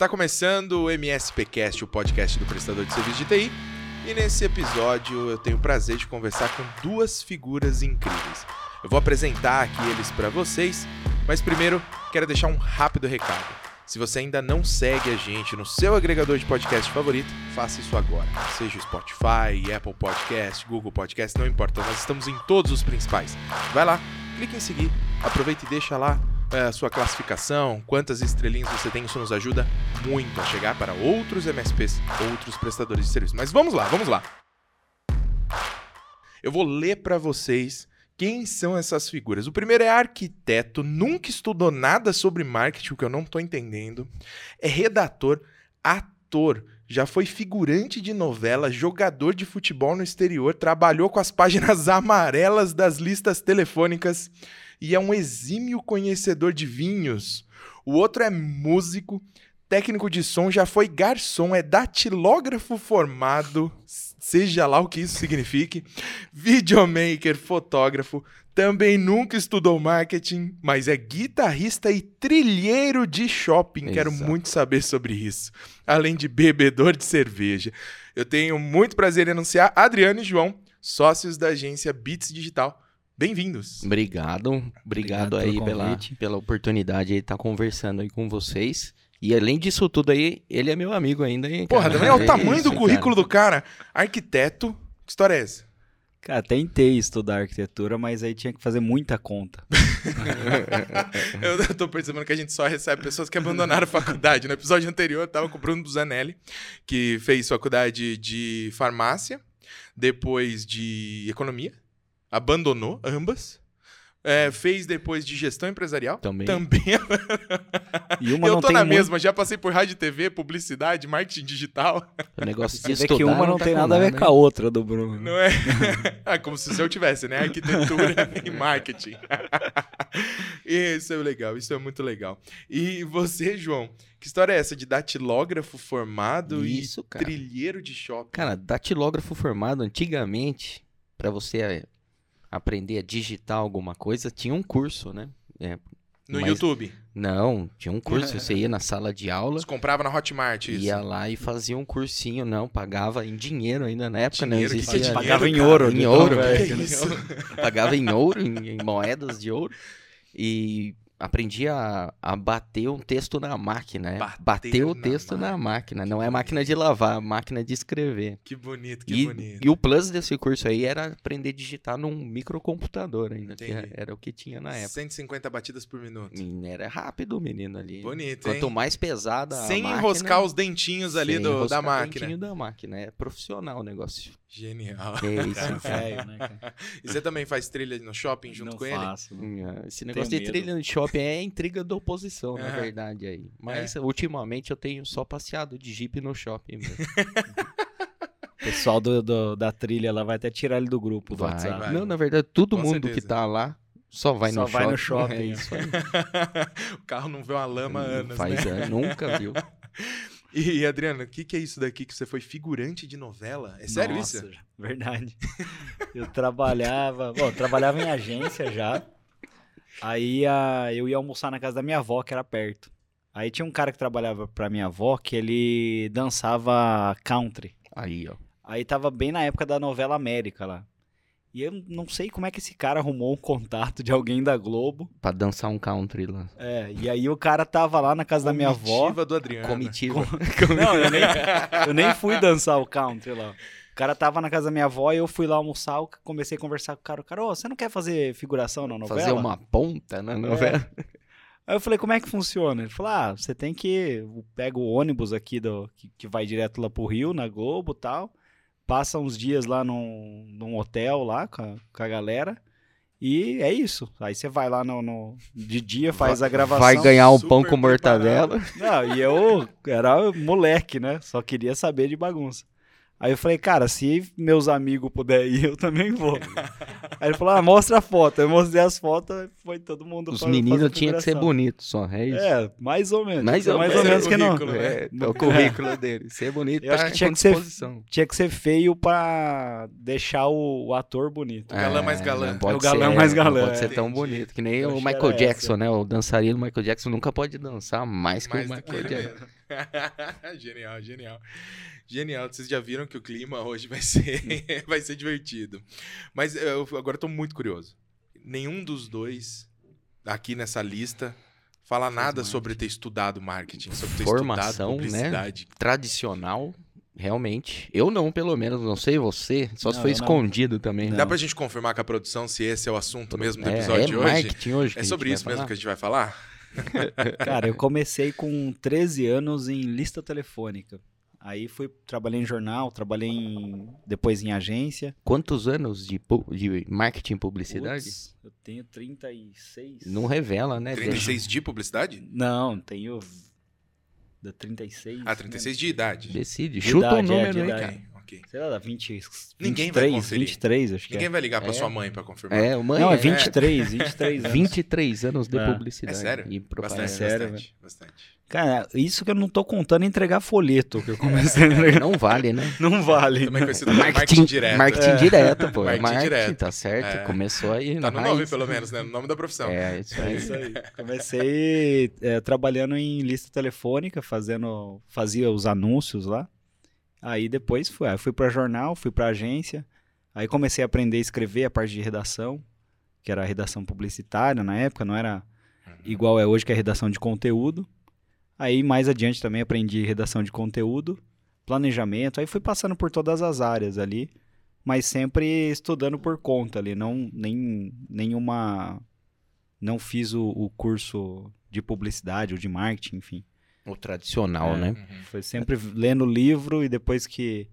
Está começando o MSPcast, o podcast do prestador de serviço de TI. E nesse episódio eu tenho o prazer de conversar com duas figuras incríveis. Eu vou apresentar aqui eles para vocês, mas primeiro quero deixar um rápido recado. Se você ainda não segue a gente no seu agregador de podcast favorito, faça isso agora. Seja o Spotify, Apple Podcast, Google Podcast, não importa, nós estamos em todos os principais. Vai lá, clique em seguir, aproveita e deixa lá a sua classificação, quantas estrelinhas você tem, isso nos ajuda muito a chegar para outros MSPs, outros prestadores de serviço. Mas vamos lá, vamos lá. Eu vou ler para vocês quem são essas figuras. O primeiro é arquiteto, nunca estudou nada sobre marketing, o que eu não estou entendendo. É redator, ator, já foi figurante de novela, jogador de futebol no exterior, trabalhou com as páginas amarelas das listas telefônicas e é um exímio conhecedor de vinhos. O outro é músico, técnico de som, já foi garçom, é datilógrafo formado, seja lá o que isso signifique, videomaker, fotógrafo, também nunca estudou marketing, mas é guitarrista e trilheiro de shopping. Exato. Quero muito saber sobre isso. Além de bebedor de cerveja. Eu tenho muito prazer em anunciar Adriano e João, sócios da agência Beats Digital Bem-vindos. Obrigado, obrigado, obrigado aí pela, pela oportunidade de estar conversando aí com vocês. E além disso tudo aí, ele é meu amigo ainda, hein? Porra, também é o tamanho do currículo cara. do cara. Arquiteto, que história é essa? Cara, tentei estudar arquitetura, mas aí tinha que fazer muita conta. eu tô percebendo que a gente só recebe pessoas que abandonaram a faculdade. No episódio anterior, eu tava com o Bruno Buzanelli, que fez faculdade de farmácia, depois de economia, abandonou ambas. É, fez depois de gestão empresarial. Também. Também. E uma eu tô na muito... mesma, já passei por rádio e TV, publicidade, marketing digital. O negócio de estudar, que uma não, não tá tem nada, a ver com a outra do Bruno. Não é? ah, como se eu tivesse, né? Arquitetura e marketing. isso é legal, isso é muito legal. E você, João, que história é essa de datilógrafo formado isso, e cara. trilheiro de shopping? Cara, datilógrafo formado antigamente, para você aprender a digitar alguma coisa, tinha um curso, né? É, no mas... YouTube? Não, tinha um curso. Você ia na sala de aula. Você comprava na Hotmart isso? Ia lá e fazia um cursinho. Não, pagava em dinheiro ainda na época. Dinheiro, não existia. Que pagava em ouro. Em ouro. Pagava em ouro, em, em moedas de ouro. E aprendi a, a bater um texto na máquina. É? Bater, bater o texto na, na máquina. Não é máquina de lavar, é máquina de escrever. Que bonito, que e, bonito. E o plus desse curso aí era aprender a digitar num microcomputador ainda, era, o que tinha na época. 150 batidas por minuto. Era rápido o menino ali. Bonito, Quanto hein? mais pesada Sem máquina, enroscar os dentinhos ali do, da máquina. dentinho da máquina. É profissional o negócio. Genial. É isso, velho, né, E você também faz trilha no shopping junto não com faço, ele? Não. Esse negócio Tenho de medo. trilha no shopping é intriga da oposição, na verdade, aí. Mas é. ultimamente eu tenho só passeado de jeep no shopping mesmo. O pessoal do, do, da trilha lá vai até tirar ele do grupo do vai, WhatsApp. Vai. Não, na verdade, todo com mundo certeza. que tá lá só vai só no vai shopping. no shopping. É isso aí. o carro não vê uma lama há anos, Faz né? anos, nunca viu. E, Adriana, o que, que é isso daqui que você foi figurante de novela? É sério Nossa, isso? Verdade. Eu trabalhava, bom, eu trabalhava em agência já. Aí a, eu ia almoçar na casa da minha avó, que era perto. Aí tinha um cara que trabalhava pra minha avó que ele dançava country. Aí, ó. Aí tava bem na época da novela América lá. E eu não sei como é que esse cara arrumou um contato de alguém da Globo. Pra dançar um country lá. É, e aí o cara tava lá na casa da minha avó. Comitiva do Adriano. Comitiva. Com... Não, eu nem, eu nem fui dançar o country lá. O cara tava na casa da minha avó e eu fui lá almoçar, eu comecei a conversar com o cara. O cara, ô, você não quer fazer figuração na novela? Fazer uma ponta na novela? É. Aí eu falei, como é que funciona? Ele falou, ah, você tem que... Pega o ônibus aqui do, que, que vai direto lá pro Rio, na Globo e tal passa uns dias lá num, num hotel lá com a, com a galera. E é isso. Aí você vai lá no, no, de dia, faz a gravação. Vai ganhar um pão com mortadela. Não, e eu era moleque, né? Só queria saber de bagunça. Aí eu falei, cara, se meus amigos puderem ir, eu também vou. Aí ele falou, ah, mostra a foto. Eu mostrei as fotos, foi todo mundo Os meninos tinham que ser bonitos só, é isso? É, mais ou menos. Mais ou, mais ou menos que não. É, é o currículo dele. Ser bonito eu acho que tinha que ser, tinha que ser feio pra deixar o, o ator bonito. O galã mais galã. Pode é o galã ser, mais galã. Não pode ser tão bonito. Que nem eu o Michael Jackson, essa. né? O dançarino Michael Jackson nunca pode dançar mais, mais que o Michael Jackson. genial, genial. Genial. Vocês já viram que o clima hoje vai ser, vai ser divertido. Mas eu agora estou muito curioso. Nenhum dos dois aqui nessa lista fala Faz nada marketing. sobre ter estudado marketing, sobre ter Formação, estudado né? publicidade. Né? Tradicional, realmente. Eu não, pelo menos, não sei você. Só não, se foi escondido não. também. Não. Dá pra gente confirmar com a produção se esse é o assunto mesmo do é, episódio é, de hoje? Marketing hoje é sobre isso mesmo que a gente vai falar? Cara, eu comecei com 13 anos em lista telefônica. Aí fui, trabalhei em jornal, trabalhei em, depois em agência. Quantos anos de, de marketing e publicidade? Puts, eu tenho 36. Não revela, né? 36 de publicidade? Não, tenho da 36. Ah, 36 né? de idade. Decide, de chuta o um número é, aí, cara. Okay. Sei lá, 20, 23, Ninguém vai conferir. 23, acho que Ninguém é. vai ligar pra é. sua mãe pra confirmar. É, mãe. Não, é 23, 23 anos. 23 anos de é. publicidade. É sério? E propaganda. Bastante, sério, bastante, bastante. Cara, isso que eu não tô contando é entregar folheto que eu comecei a entregar. Não vale, né? Não vale. Também conhecido marketing, marketing direto. Marketing é. direto, pô. marketing, marketing direto. Tá certo, é. começou aí. Tá no nome, pelo menos, né? No nome da profissão. É, isso aí. É isso aí. Comecei é, trabalhando em lista telefônica, fazendo, fazia os anúncios lá. Aí depois fui, aí fui para jornal, fui para agência. Aí comecei a aprender a escrever a parte de redação, que era a redação publicitária na época, não era uhum. igual é hoje que é a redação de conteúdo. Aí mais adiante também aprendi redação de conteúdo, planejamento, aí fui passando por todas as áreas ali, mas sempre estudando por conta ali, não nem nenhuma não fiz o, o curso de publicidade ou de marketing, enfim. O tradicional, é, né? Uhum. Foi sempre lendo livro e depois que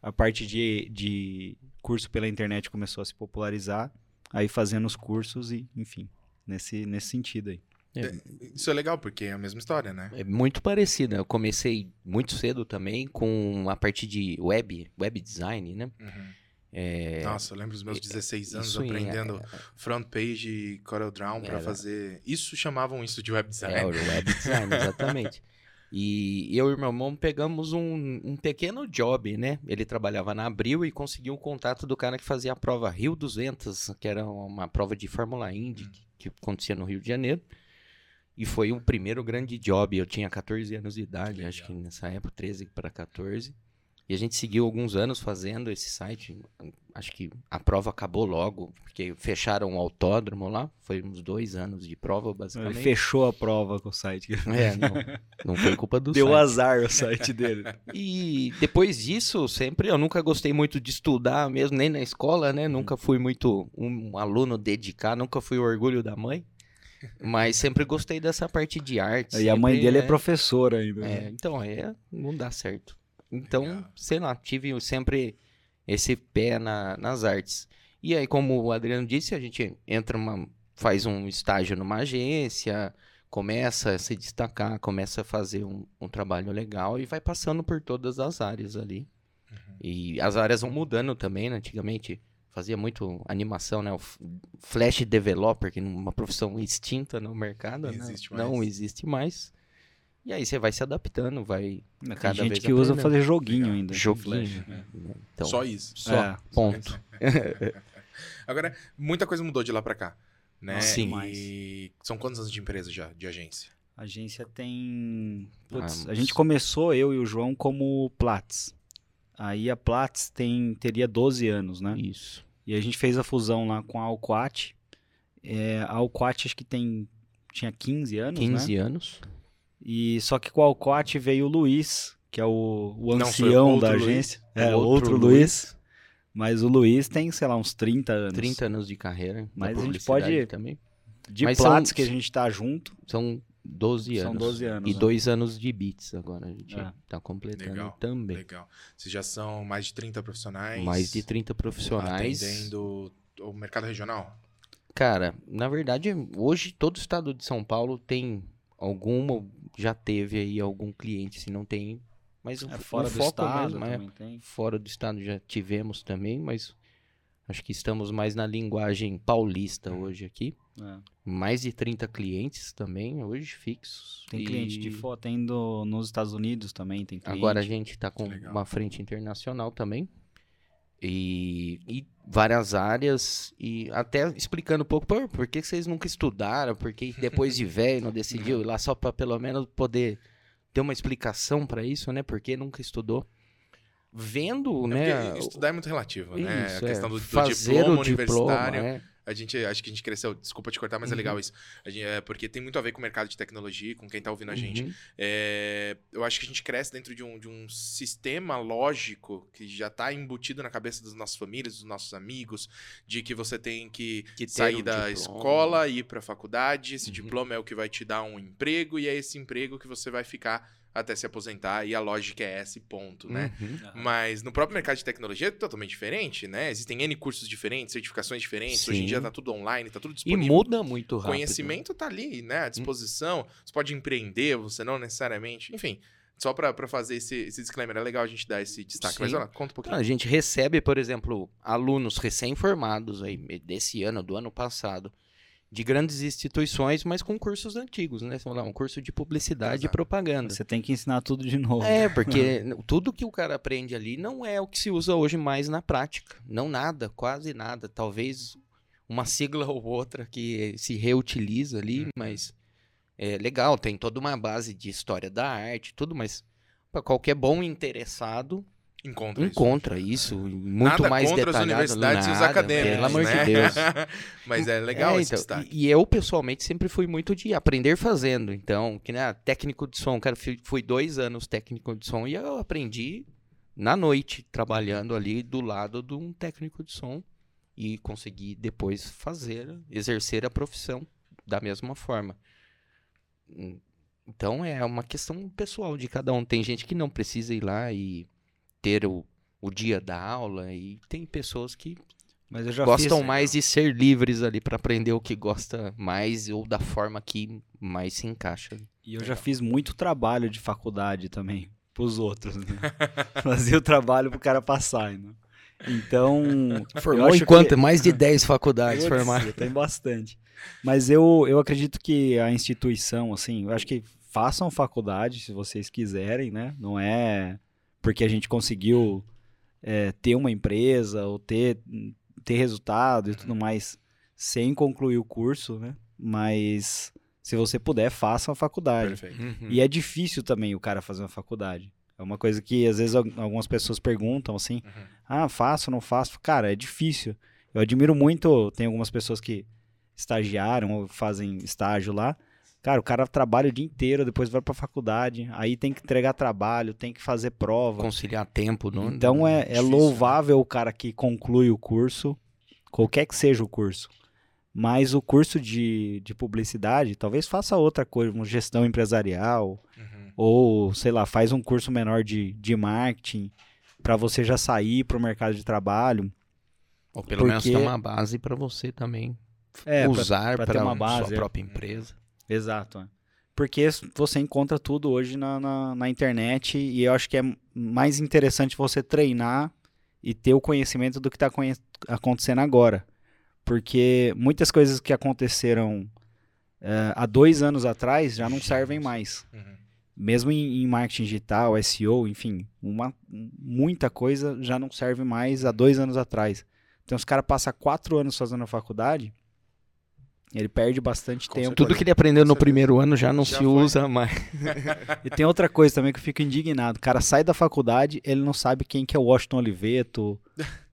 a parte de, de curso pela internet começou a se popularizar, aí fazendo os cursos e, enfim, nesse, nesse sentido aí. É. é. Isso é legal, porque é a mesma história, né? É muito parecida. Eu comecei muito cedo também com a parte de web, web design, né? Uhum. É... Nossa, eu lembro dos meus 16 anos aprendendo é... front page e CorelDRAW para fazer. Isso chamavam isso de web design. É, web design, exatamente. E eu e meu irmão pegamos um, um, pequeno job, né? Ele trabalhava na Abril e conseguiu o contato do cara que fazia a prova Rio 200, que era uma prova de Fórmula Indy hum. que, que acontecia no Rio de Janeiro. E foi o primeiro grande job. Eu tinha 14 anos de idade, acho que nessa época, 13 para 14. E a gente seguiu alguns anos fazendo esse site. Acho que a prova acabou logo, porque fecharam o autódromo lá. Foi uns dois anos de prova, basicamente. Ele fechou a prova com o site. É, não, não foi culpa do Deu site. azar o site dele. e depois disso, sempre, eu nunca gostei muito de estudar mesmo, nem na escola, né? Nunca fui muito um aluno dedicado, nunca fui o orgulho da mãe. Mas sempre gostei dessa parte de arte. E sempre, a mãe dele é, é professora ainda. É, né? então, é, não dá certo. Então, Legal. sei lá, tive sempre esse pé na, nas artes. E aí, como o Adriano disse, a gente entra uma, faz um estágio numa agência, começa a se destacar, começa a fazer um, um trabalho legal e vai passando por todas as áreas ali. Uhum. E as áreas vão mudando também, né? Antigamente fazia muito animação, né? O Flash Developer, que é uma profissão extinta no mercado, não, né? existe, mais. não existe mais. E aí você vai se adaptando, vai Tem cada gente vez que aprendendo. usa fazer joguinho Legal. ainda. Joguinho. Flash, né? então, Só isso. Só, é. ponto. Agora, muita coisa mudou de lá para cá, né? Sim. E são quantos anos de empresa já, de agência? A agência tem... Putz, ah, a gente começou, eu e o João, como Platts. Aí a Platts tem, teria 12 anos, né? Isso. E a gente fez a fusão lá com a Alquat. É, a Alquat acho que tem, tinha 15 anos, 15 né? anos. E só que com a Alquat veio o Luiz, que é o, o ancião Não, da agência. Luiz. É, outro, outro Luiz. Luiz. Mas o Luiz tem, sei lá, uns 30 anos. 30 anos de carreira. Mas a gente pode. Também. De Mas Platts são, que a gente tá junto. São 12 anos. São 12 anos. E né? dois anos de bits agora. A gente é. tá completando legal, também. Legal. Vocês já são mais de 30 profissionais? Mais de 30 profissionais. Atendendo o mercado regional? Cara, na verdade, hoje todo o estado de São Paulo tem alguma, já teve aí algum cliente, se não tem. Mas é fora do estado mesmo, é, fora do estado já tivemos também, mas Acho que estamos mais na linguagem paulista hoje aqui. É. Mais de 30 clientes também hoje fixos. Tem e... cliente de foto indo nos Estados Unidos também, tem cliente. Agora a gente está com uma frente internacional também. E, e, várias áreas. E até explicando um pouco por, por que vocês nunca estudaram, porque depois de velho não decidiu ir lá só para pelo menos poder ter uma explicação para isso, né? Porque nunca estudou. Vendo, é né? Estudar é muito relativo, né? Isso, A questão é. do, do Fazer diploma o diploma, universitário. é. A gente, acho que a gente cresceu, desculpa te cortar, mas é Uhum. legal isso. A gente- é, porque tem muito a ver com o mercado de tecnologia, com quem tá ouvindo a gente. Uhum. É, eu acho que a gente cresce dentro de um, de um sistema lógico que já tá embutido na cabeça das nossas famílias, dos nossos amigos, de que você tem que, Que sair o da diploma. escola, ir pra faculdade, esse Uhum. diploma é o que vai te dar um emprego, e é esse emprego que você vai ficar até se aposentar, e a lógica é esse ponto, né? Uhum. Mas no próprio mercado de tecnologia é totalmente diferente, né? Existem N cursos diferentes, certificações diferentes. Hoje em Sim. dia tá tudo online, tá tudo E disponível. muda muito O rápido. conhecimento tá ali, né? À disposição. Você pode empreender, você não necessariamente. Enfim, só pra, pra fazer esse, esse disclaimer, é legal a gente dar esse destaque. Mas Sim. olha, conta um pouquinho. A gente recebe, por exemplo, alunos recém-formados aí desse ano, do ano passado, de grandes instituições, mas com cursos antigos, né? Vamos lá, um curso de publicidade e Exato. propaganda. Você tem que ensinar tudo de novo. É, porque tudo que o cara aprende ali não é o que se usa hoje mais na prática. Não nada, quase nada. Talvez uma sigla ou outra que se reutiliza ali, Uhum. mas é legal, tem toda uma base de história da arte, tudo, mas para qualquer bom interessado Encontra, encontra isso. isso, muito Nada mais contra as detalhado. universidades e os nada, acadêmicos, Pelo amor né? de Deus. Mas é legal É, esse então, destaque. E, eu, pessoalmente, sempre fui muito de aprender fazendo. Então, que né, técnico de som, cara, fui, fui dois anos técnico de som e eu aprendi na noite, trabalhando ali do lado de um técnico de som. E consegui depois fazer, exercer a profissão da mesma forma. Então é uma questão pessoal de cada um. Tem gente que não precisa ir lá e ter o, o dia da aula, e tem pessoas que Mas eu já gostam fiz, mais de ser livres ali pra aprender o que gosta mais ou da forma que mais se encaixa. E eu já fiz muito trabalho de faculdade também, pros outros, né? Fazia o trabalho pro cara passar, né? Então. Formou acho em quanto? que- Mais de 10 faculdades formadas. Tem bastante. Mas eu, eu acredito que a instituição, assim, eu acho que façam faculdade se vocês quiserem, né? Não é porque a gente conseguiu é, ter uma empresa ou ter, ter resultado e tudo mais sem concluir o curso, né? Mas se você puder, faça a faculdade. Perfeito. Uhum. E é difícil também o cara fazer uma faculdade. É uma coisa que às vezes al- algumas pessoas perguntam assim: Uhum. ah, faço, não faço? Cara, é difícil. Eu admiro muito, tem algumas pessoas que estagiaram ou fazem estágio lá. Cara, o cara trabalha o dia inteiro, depois vai pra faculdade, aí tem que entregar trabalho, tem que fazer prova. Conciliar tempo. Não, Então é, é né? louvável o cara que conclui o curso, qualquer que seja o curso. Mas o curso de, de publicidade, talvez faça outra coisa, uma gestão empresarial, Uhum. ou sei lá, faz um curso menor de, de marketing para você já sair para o mercado de trabalho. Ou pelo menos porque- ter uma base pra você também É, usar para uma sua é. própria empresa. Exato. é. Porque você encontra tudo hoje na, na, na internet e eu acho que é mais interessante você treinar e ter o conhecimento do que está acontecendo agora. Porque muitas coisas que aconteceram eh, há dois anos atrás já não servem mais. Uhum. Mesmo em, em marketing digital, SEO, enfim, uma, muita coisa já não serve mais há dois anos atrás. Então, os caras passam quatro anos fazendo a faculdade, ele perde bastante Com tempo. certeza. Tudo que ele aprendeu no primeiro ano já não Já se foi. usa mais. E tem outra coisa também que eu fico indignado. O cara sai da faculdade, ele não sabe quem que é o Washington Oliveto,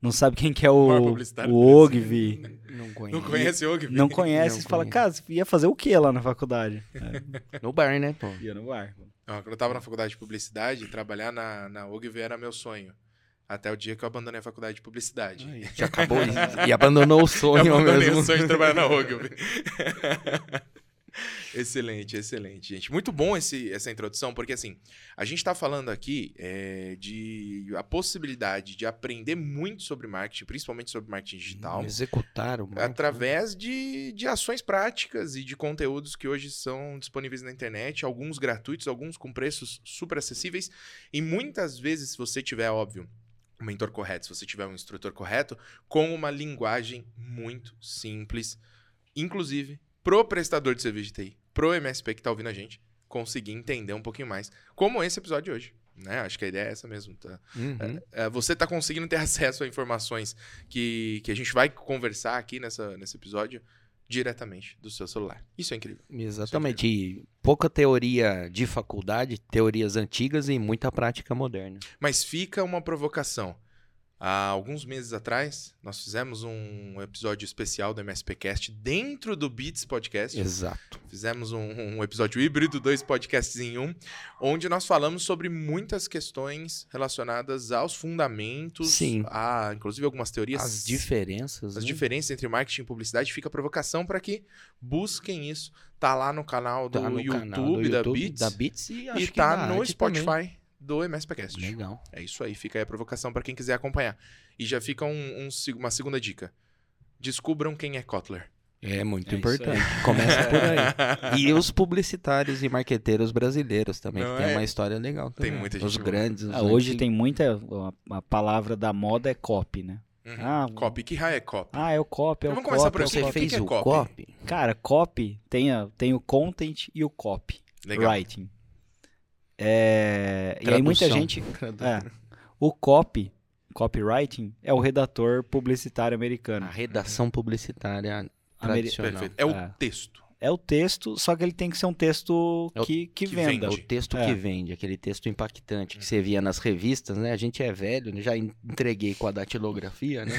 não sabe quem que é o, o. Ogvi. Não Não conhece o Ogvi? Não conhece. Não Você fala, cara, você ia fazer o que lá na faculdade? No bar, né, pô? Ia no bar. Ó, quando eu tava na faculdade de publicidade, trabalhar na, na Ogvi era meu sonho. Até o dia que eu abandonei a faculdade de publicidade. Já acabou e, e abandonou o Eu sonho ao abandonei mesmo o sonho de trabalhar na Ogilvy. excelente, excelente, gente. Muito bom esse, essa introdução, porque assim, a gente está falando aqui é, de a possibilidade de aprender muito sobre marketing, principalmente sobre marketing digital, Executar o marketing. através de, de ações práticas e de conteúdos que hoje são disponíveis na internet, alguns gratuitos, alguns com preços super acessíveis, e muitas vezes, se você tiver, óbvio, um mentor correto, se você tiver um instrutor correto, com uma linguagem muito simples, inclusive pro prestador de serviço de TI, pro MSP que tá ouvindo a gente, conseguir entender um pouquinho mais, como esse episódio de hoje. Né? Acho que a ideia é essa mesmo. Tá? Uhum. É, você está conseguindo ter acesso a informações que, que a gente vai conversar aqui nessa, nesse episódio diretamente do seu celular. Isso é incrível. Exatamente. É incrível. E pouca teoria de faculdade, teorias antigas e muita prática moderna. Mas fica uma provocação. Há alguns meses atrás, nós fizemos um episódio especial do MSPcast dentro do Beats Podcast. Exato. Fizemos um, um, episódio híbrido, dois podcasts em um, onde nós falamos sobre muitas questões relacionadas aos fundamentos, Sim. a inclusive algumas teorias. As diferenças. As né? diferenças entre marketing e publicidade. Fica a provocação para que busquem isso. Tá lá no canal do, tá no YouTube, canal do da YouTube, Beats. Da Beats e, e tá no Spotify. Também do MSPcast. Legal. É isso aí, fica aí a provocação para quem quiser acompanhar. E já fica um, um, uma segunda dica. Descubram quem é Kotler. É muito é importante. Começa por aí. E os publicitários e marqueteiros brasileiros também, Não que é? tem uma história legal também. Tem muita gente. Os grandes. Os ah, hoje tem muita. A, a, palavra da moda é copy, né? Uhum. Ah, copy. Que raio é copy? Ah, é o copy. É então o vamos copy, começar por é aqui. Você fez que é o copy? copy? Cara, copy tem, a, tem o content e o copy. Legal. Writing. É, e aí muita gente. É, o copy, copywriting, é o redator publicitário americano. A redação publicitária tradicional. Perfeito. É o é. texto. É o texto, só que ele tem que ser um texto é o, que, que, que venda. O texto é. que vende, aquele texto impactante que você via nas revistas, né? A gente é velho, né? já entreguei com a datilografia, né?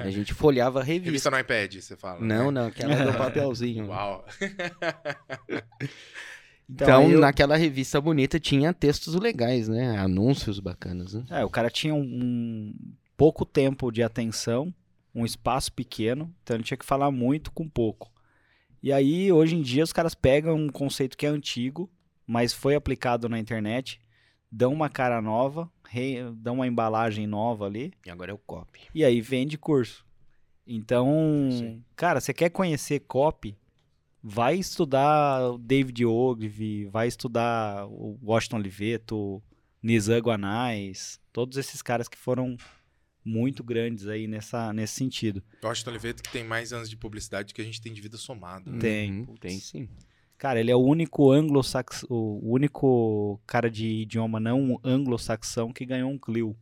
É. A gente folhava a revista. Revista no iPad, você fala. Não, né? não, aquela do papelzinho. Uau. Então, então eu... naquela revista bonita tinha textos legais, né? Anúncios bacanas, né? É, o cara tinha um, um, pouco tempo de atenção, um espaço pequeno, então ele tinha que falar muito com pouco. E aí, hoje em dia, os caras pegam um conceito que é antigo, mas foi aplicado na internet, dão uma cara nova, re... dão uma embalagem nova ali. E agora é o copy. E aí vende curso. Então, Sim. cara, você quer conhecer copy? Vai estudar o David Ogilvy, vai estudar o Washington Oliveto, Nizam Guanais, todos esses caras que foram muito grandes aí nessa, nesse sentido. Washington Oliveto que tem mais anos de publicidade que a gente tem de vida somado. Né? Tem, uhum, tem sim. Cara, ele é o único anglo-saxão, o único cara de idioma não anglo-saxão que ganhou um Clio.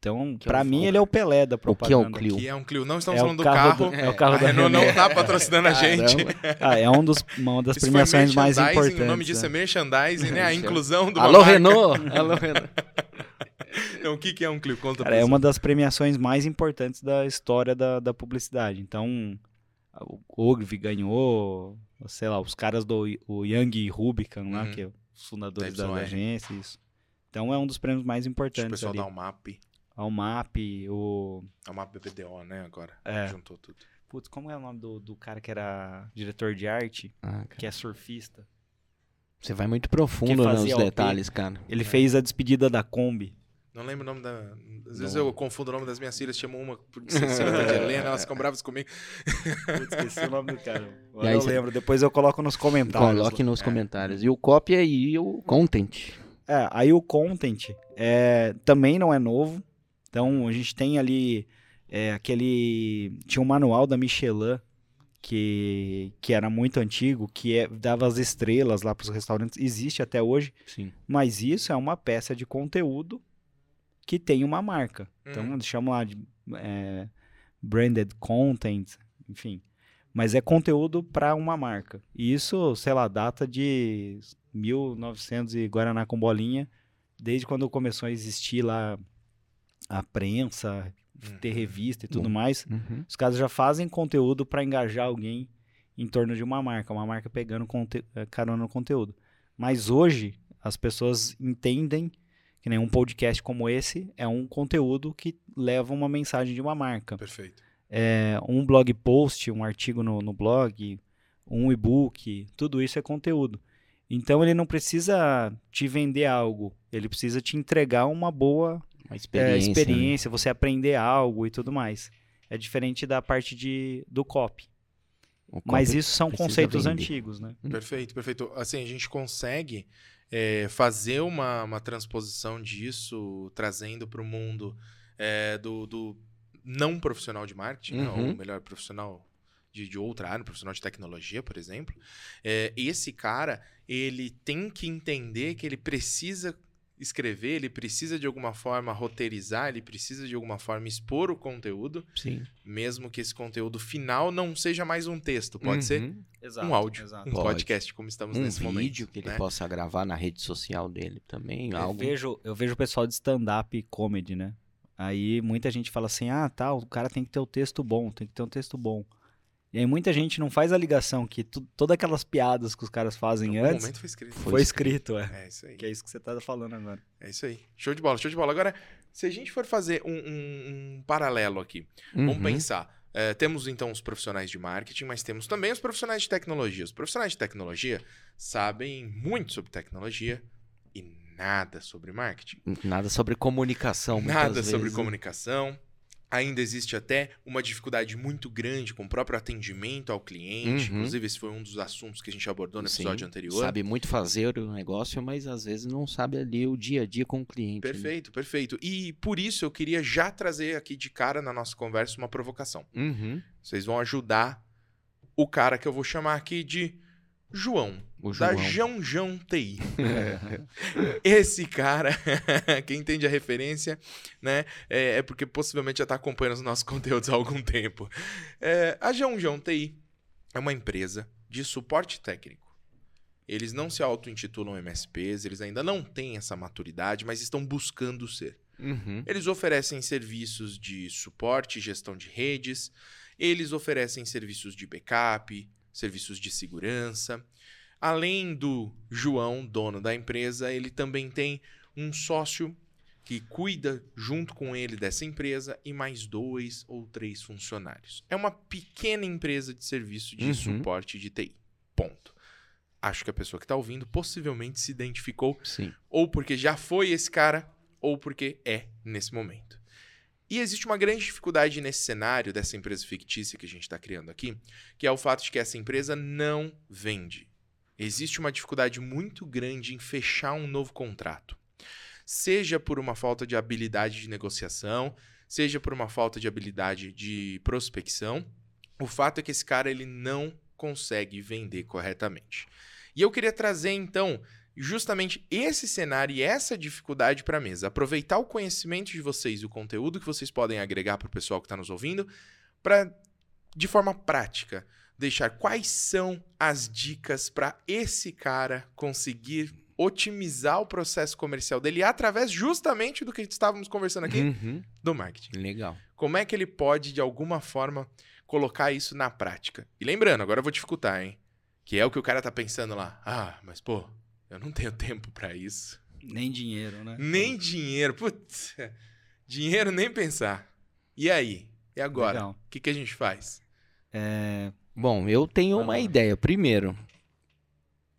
Então, que para é mim, ele é o Pelé da propaganda. O que é o Clio? Que é um Clio. Não estamos é falando do carro. Do, é, o carro a da Renault não tá patrocinando a gente. Ah, é um dos, uma das Isso premiações mais importantes. O nome disso é, é merchandising, né? A inclusão do Alô, Renault! Alô, Renault! Então, o que, que é um Clio? Conta Cara, é uma das premiações mais importantes da história da, da publicidade. Então, o Ogilvy ganhou, sei lá, os caras do o Young Rubicon lá, uhum. que é os fundadores das agências. Então, é um dos prêmios mais importantes. O pessoal ali. da UMAP ao MAP, o. Ao MAP BBDO, né? Agora. É. Juntou tudo. Putz, como é o nome do, do cara que era diretor de arte? Ah, que é surfista. Você vai muito profundo nos detalhes, cara. Ele é. fez a despedida da Kombi. Não lembro o nome da. Às vezes Não. eu confundo o nome das minhas filhas, chamo uma por de Helena, elas ficam bravas comigo. Putz, esqueci o nome do cara. Agora eu lembro, depois eu coloco nos comentários. Coloque nos é. comentários. E o copy aí, o content. É, aí o content é, também não é novo. Então a gente tem ali é, aquele. Tinha um manual da Michelin que, que era muito antigo, que é, dava as estrelas lá para os restaurantes. Existe até hoje. Sim. Mas isso é uma peça de conteúdo que tem uma marca. Então Uhum. eles chamam lá de é, branded content, enfim. Mas é conteúdo para uma marca. E isso, sei lá, data de 1900 e Guaraná com bolinha, desde quando começou a existir lá a prensa, ter revista e tudo Uhum. mais. Uhum. Os caras já fazem conteúdo para engajar alguém em torno de uma marca, uma marca pegando conte eh, carona no conteúdo. Mas hoje as pessoas entendem que nem um podcast como esse é um conteúdo que leva uma mensagem de uma marca. Perfeito. É, um blog post, um artigo no, no blog, um e-book, tudo isso é conteúdo. Então ele não precisa te vender algo, ele precisa te entregar uma boa Uma é, experiência. experiência, você aprender algo e tudo mais. É diferente da parte de, do copy. né? Mas isso são conceitos vender. antigos, né? Perfeito, perfeito. Assim, a gente consegue é, fazer uma, uma transposição disso, trazendo para o mundo é, do, do não profissional de marketing, né, Uhum. ou melhor, profissional de, de outra área, profissional de tecnologia, por exemplo. É, esse cara, ele tem que entender que ele precisa escrever, ele precisa de alguma forma roteirizar, ele precisa de alguma forma expor o conteúdo. Sim. Mesmo que esse conteúdo final não seja mais um texto, pode Uhum. ser Exato, um áudio, exato. um Pode. podcast, como estamos Um nesse momento. vídeo que ele né? possa gravar na rede social dele também. Eu algo. vejo, eu vejo o pessoal de stand-up comedy, né? Aí muita gente fala assim: ah, tá, o cara tem que ter o texto bom, tem que ter um texto bom. E aí muita gente não faz a ligação que tu, todas aquelas piadas que os caras fazem antes momento foi escrito. foi, escrito, é. É isso aí. Que é isso que você tá falando agora. É isso aí. Show de bola, show de bola. Agora, se a gente for fazer um, um- um paralelo aqui, vamos Uhum. pensar. É, temos então os profissionais de marketing, mas temos também os profissionais de tecnologia. Os profissionais de tecnologia sabem muito sobre tecnologia e nada sobre marketing. Nada sobre comunicação. Nada sobre vezes. né? comunicação. Ainda existe até uma dificuldade muito grande com o próprio atendimento ao cliente. Uhum. Inclusive, esse foi um dos assuntos que a gente abordou no Sim, episódio anterior. Sabe muito fazer o negócio, mas às vezes não sabe ali o dia a dia com o cliente. né? Perfeito, perfeito. E por isso eu queria já trazer aqui de cara na nossa conversa uma provocação. Uhum. Vocês vão ajudar o cara que eu vou chamar aqui de João, O da João. Jão Jão TI. Esse cara, quem entende a referência, né, é, é porque possivelmente já está acompanhando os nossos conteúdos há algum tempo. É, a Jão Jão TI é uma empresa de suporte técnico. Eles não se auto-intitulam MSPs, eles ainda não têm essa maturidade, mas estão buscando ser. Uhum. Eles oferecem serviços de suporte e gestão de redes, eles oferecem serviços de backup, serviços de segurança. Além do João, dono da empresa, ele também tem um sócio que cuida junto com ele dessa empresa e mais dois ou três funcionários. É uma pequena empresa de serviço de Uhum. suporte de TI. Ponto. Acho que a pessoa que está ouvindo possivelmente se identificou Sim. ou porque já foi esse cara, ou porque é nesse momento. E existe uma grande dificuldade nesse cenário dessa empresa fictícia que a gente está criando aqui, que é o fato de que essa empresa não vende. Existe uma dificuldade muito grande em fechar um novo contrato. Seja por uma falta de habilidade de negociação, seja por uma falta de habilidade de prospecção, o fato é que esse cara ele não consegue vender corretamente. E eu queria trazer então justamente esse cenário e essa dificuldade para a mesa. Aproveitar o conhecimento de vocês e o conteúdo que vocês podem agregar para o pessoal que está nos ouvindo, para, de forma prática, deixar quais são as dicas para esse cara conseguir otimizar o processo comercial dele através justamente do que estávamos conversando aqui, Uhum. do marketing. Legal. Como é que ele pode, de alguma forma, colocar isso na prática? E lembrando, agora eu vou dificultar, hein? Que é o que o cara tá pensando lá. Ah, mas pô, eu não tenho tempo pra isso. Nem dinheiro, né? Nem dinheiro. Putz, dinheiro nem pensar. E aí? E agora? O que, que a gente faz? Bom, eu tenho Vai uma lá. ideia. Primeiro,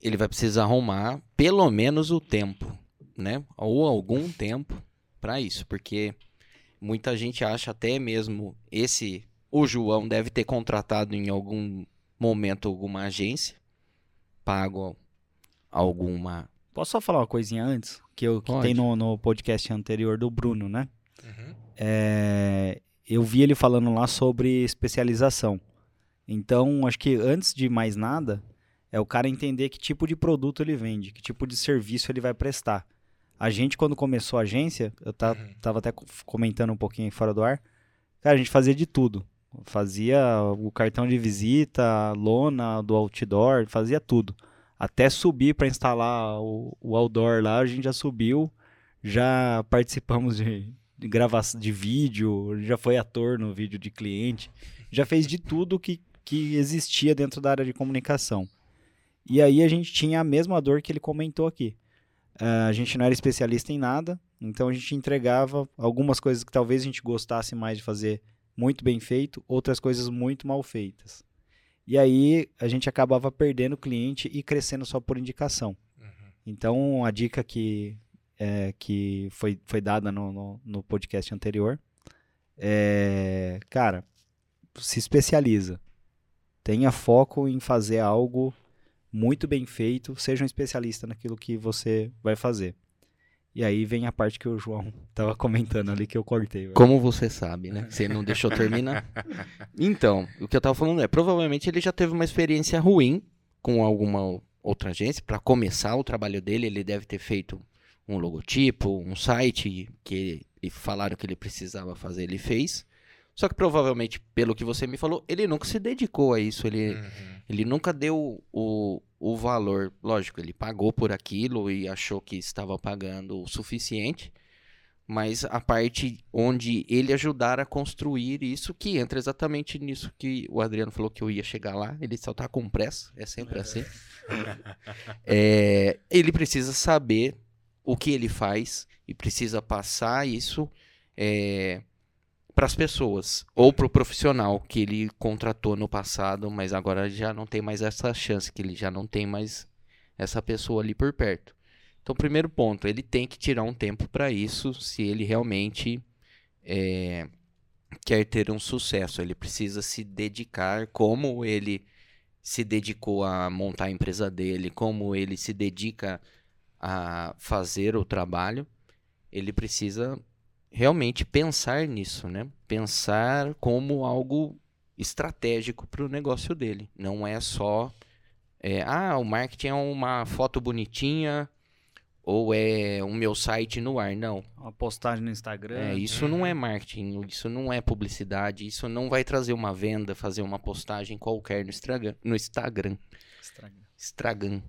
ele vai precisar arrumar pelo menos o tempo, né? Ou algum tempo para isso, porque muita gente acha até mesmo esse o João deve ter contratado em algum momento alguma agência, pago alguma. Posso só falar uma coisinha antes? Que, eu, que Pode. tem no, no podcast anterior do Bruno, né? Uhum. É, eu vi ele falando lá sobre especialização. Então, acho que antes de mais nada, é o cara entender que tipo de produto ele vende, que tipo de serviço ele vai prestar. A gente, quando começou a agência, eu ta- Uhum. tava até co- comentando um pouquinho aí fora do ar, cara, a gente fazia de tudo. Fazia o cartão de visita, a lona do outdoor, fazia tudo. Até subir para instalar o, o outdoor lá, a gente já subiu, já participamos de, de gravação de vídeo, já foi ator no vídeo de cliente, já fez de tudo que, que existia dentro da área de comunicação. E aí a gente tinha a mesma dor que ele comentou aqui. Ah, a gente não era especialista em nada, então a gente entregava algumas coisas que talvez a gente gostasse mais de fazer muito bem feito, outras coisas muito mal feitas. E aí a gente acabava perdendo o cliente e crescendo só por indicação. Uhum. Então, a dica que, é, que foi, foi dada no, no, no podcast anterior é, cara, se especializa. Tenha foco em fazer algo muito bem feito, seja um especialista naquilo que você vai fazer. E aí vem a parte que o João tava comentando ali que eu cortei. velho. Como você sabe, né? Você não deixou terminar. Então, o que eu tava falando é, provavelmente ele já teve uma experiência ruim com alguma outra agência. Para começar o trabalho dele, ele deve ter feito um logotipo, um site que e falaram que ele precisava fazer, ele fez. Só que provavelmente, pelo que você me falou, ele nunca se dedicou a isso. Ele, uhum. ele nunca deu o, o valor. Lógico, ele pagou por aquilo e achou que estava pagando o suficiente. Mas a parte onde ele ajudar a construir isso, que entra exatamente nisso que o Adriano falou que eu ia chegar lá. Ele só tá com pressa, é sempre é. assim. é, ele precisa saber o que ele faz e precisa passar isso é, para as pessoas ou para o profissional que ele contratou no passado, mas agora já não tem mais essa chance, que ele já não tem mais essa pessoa ali por perto. Então, primeiro ponto, ele tem que tirar um tempo para isso, se ele realmente é, quer ter um sucesso. Ele precisa se dedicar como ele se dedicou a montar a empresa dele, como ele se dedica a fazer o trabalho, ele precisa realmente pensar nisso, né? Pensar como algo estratégico para o negócio dele. Não é só, é, ah, o marketing é uma foto bonitinha ou é o meu site no ar. Não. Uma postagem no Instagram. É, isso uhum. não é marketing, isso não é publicidade, isso não vai trazer uma venda, fazer uma postagem qualquer no Instagram. No. Instagram. Instagram.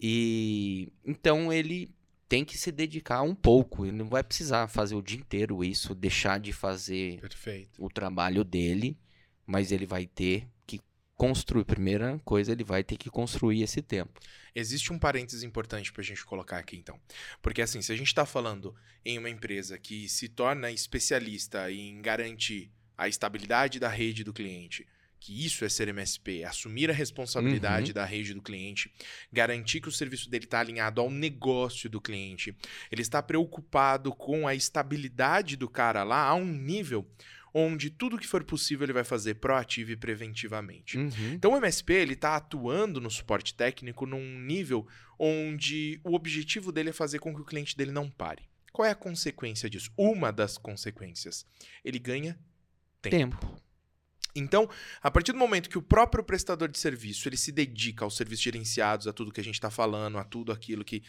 E então ele tem que se dedicar um pouco. Ele não vai precisar fazer o dia inteiro isso, deixar de fazer Perfeito. o trabalho dele, mas ele vai ter que construir. Primeira coisa, ele vai ter que construir esse tempo. Existe um parênteses importante para a gente colocar aqui, então. Porque, assim, se a gente está falando em uma empresa que se torna especialista em garantir a estabilidade da rede do cliente, que isso é ser MSP, é assumir a responsabilidade uhum. da rede do cliente, garantir que o serviço dele está alinhado ao negócio do cliente, ele está preocupado com a estabilidade do cara lá a um nível onde tudo que for possível ele vai fazer proativo e preventivamente. Uhum. Então o MSP ele está atuando no suporte técnico num nível onde o objetivo dele é fazer com que o cliente dele não pare. Qual é a consequência disso? Uma das consequências, ele ganha tempo. tempo. Então, a partir do momento que o próprio prestador de serviço ele se dedica aos serviços gerenciados, a tudo que a gente está falando, a tudo aquilo que.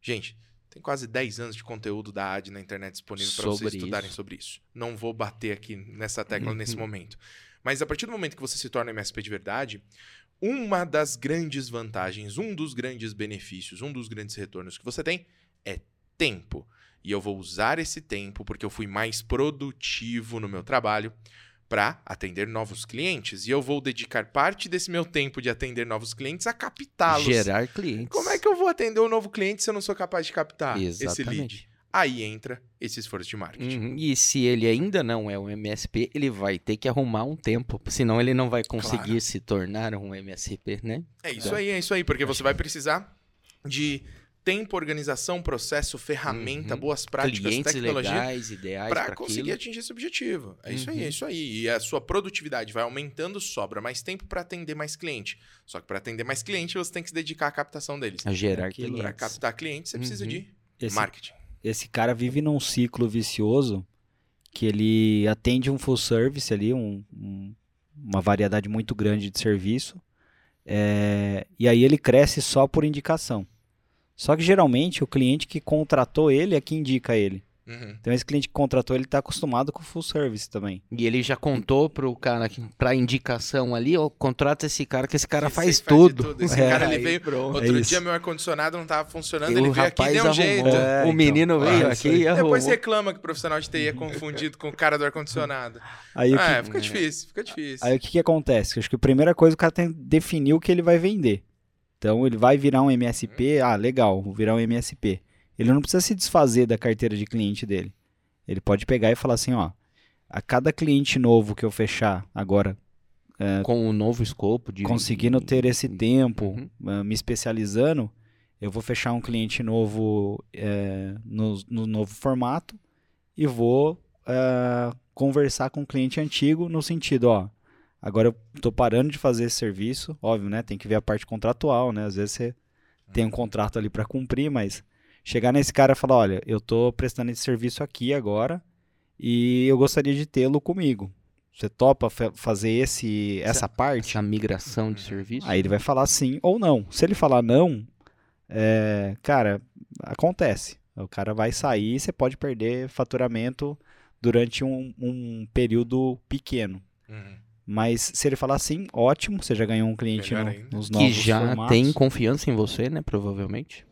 Gente, tem quase 10 anos de conteúdo da AD na internet disponível para vocês estudarem isso. sobre isso. Não vou bater aqui nessa tecla nesse momento. Mas a partir do momento que você se torna MSP de verdade, uma das grandes vantagens, um dos grandes benefícios, um dos grandes retornos que você tem é tempo. E eu vou usar esse tempo porque eu fui mais produtivo no meu trabalho para atender novos clientes. E eu vou dedicar parte desse meu tempo de atender novos clientes a captá-los. Gerar clientes. Como é que eu vou atender um novo cliente se eu não sou capaz de captar Exatamente. esse lead? Aí entra esse esforço de marketing. Uhum. E se ele ainda não é um MSP, ele vai ter que arrumar um tempo, senão ele não vai conseguir claro. se tornar um MSP, né? É isso então, aí, é isso aí, porque você vai precisar de tempo, organização, processo, ferramenta, uhum. boas práticas, Clientes tecnologia legais, ideais para conseguir aquilo. atingir esse objetivo. É uhum. isso aí, é uhum. isso aí. E a sua produtividade vai aumentando, sobra mais tempo para atender mais cliente. Só que para atender mais cliente, você tem que se dedicar à captação deles. A gerar clientes. Para captar clientes, você uhum. precisa de esse, marketing. Esse cara vive num ciclo vicioso que ele atende um full service ali, um, um, uma variedade muito grande de serviço. É, e aí ele cresce só por indicação. Só que geralmente o cliente que contratou ele é que indica ele. Uhum. Então esse cliente que contratou, ele está acostumado com full service também. E ele já contou pro cara, pra indicação ali, ó, contrata esse cara, que esse cara esse faz, tudo. tudo. Esse é, cara, ele veio, pronto. outro é dia meu ar-condicionado não estava funcionando, e ele veio aqui e deu um jeito. É, o então, menino veio aqui e arrumou. Depois reclama que o profissional de TI é confundido com o cara do ar-condicionado. Aí, ah, que... fica difícil, fica difícil. Aí o que, que acontece? Acho que a primeira coisa o cara tem que definir o que ele vai vender. Então ele vai virar um MSP, ah, legal, vou virar um MSP. Ele não precisa se desfazer da carteira de cliente dele. Ele pode pegar e falar assim, ó, a cada cliente novo que eu fechar agora, é, com um novo escopo de conseguindo ter esse tempo, uhum. uh, me especializando, eu vou fechar um cliente novo é, no, no, novo formato e vou uh, conversar com o cliente antigo no sentido, ó, Agora eu tô parando de fazer esse serviço, óbvio, né? Tem que ver a parte contratual, né? Às vezes você tem um uhum. contrato ali para cumprir, mas chegar nesse cara e falar, olha, eu tô prestando esse serviço aqui agora e eu gostaria de tê-lo comigo. Você topa fazer esse essa, essa parte? Essa migração de serviço? Aí ele vai falar sim ou não. Se ele falar não, é, cara, acontece. O cara vai sair e você pode perder faturamento durante um, um período pequeno. Uhum. Mas se ele falar assim, ótimo, você já ganhou um cliente no, nos novos Que já formatos. tem confiança em você, né? Provavelmente.